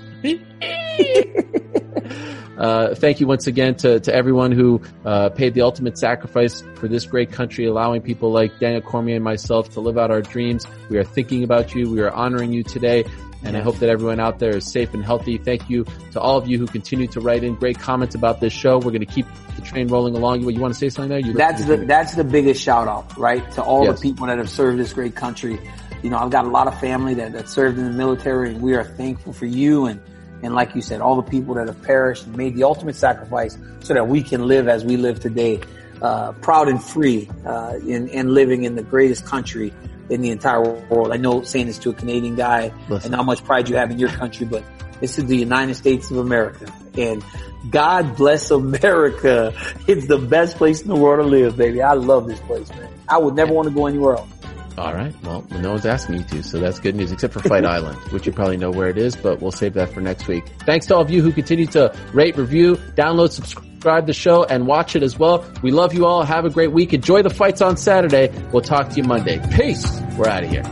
uh, thank you once again to, to everyone who uh, paid the ultimate sacrifice for this great country, allowing people like Daniel Cormier and myself to live out our dreams. We are thinking about you. We are honoring you today. And I hope that everyone out there is safe and healthy. Thank you to all of you who continue to write in great comments about this show. We're going to keep the train rolling along. You, you want to say something there? You That's the that's the biggest shout out, right? To all Yes. the people that have served this great country. You know, I've got a lot of family that, that served in the military and we are thankful for you and and like you said, all the people that have perished and made the ultimate sacrifice so that we can live as we live today, uh, proud and free, uh, in, and living in the greatest country in the entire world. I know saying this to a Canadian guy Listen. and how much pride you have in your country, but this is the United States of America and God bless America. It's the best place in the world to live, baby. I love this place, man. I would never want to go anywhere else. All right. Well, no one's asking you to, so that's good news, except for Fight Island, which you probably know where it is, but we'll save that for next week. Thanks to all of you who continue to rate, review, download, subscribe the show, and watch it as well. We love you all. Have a great week. Enjoy the fights on Saturday. We'll talk to you Monday. Peace. We're out of here.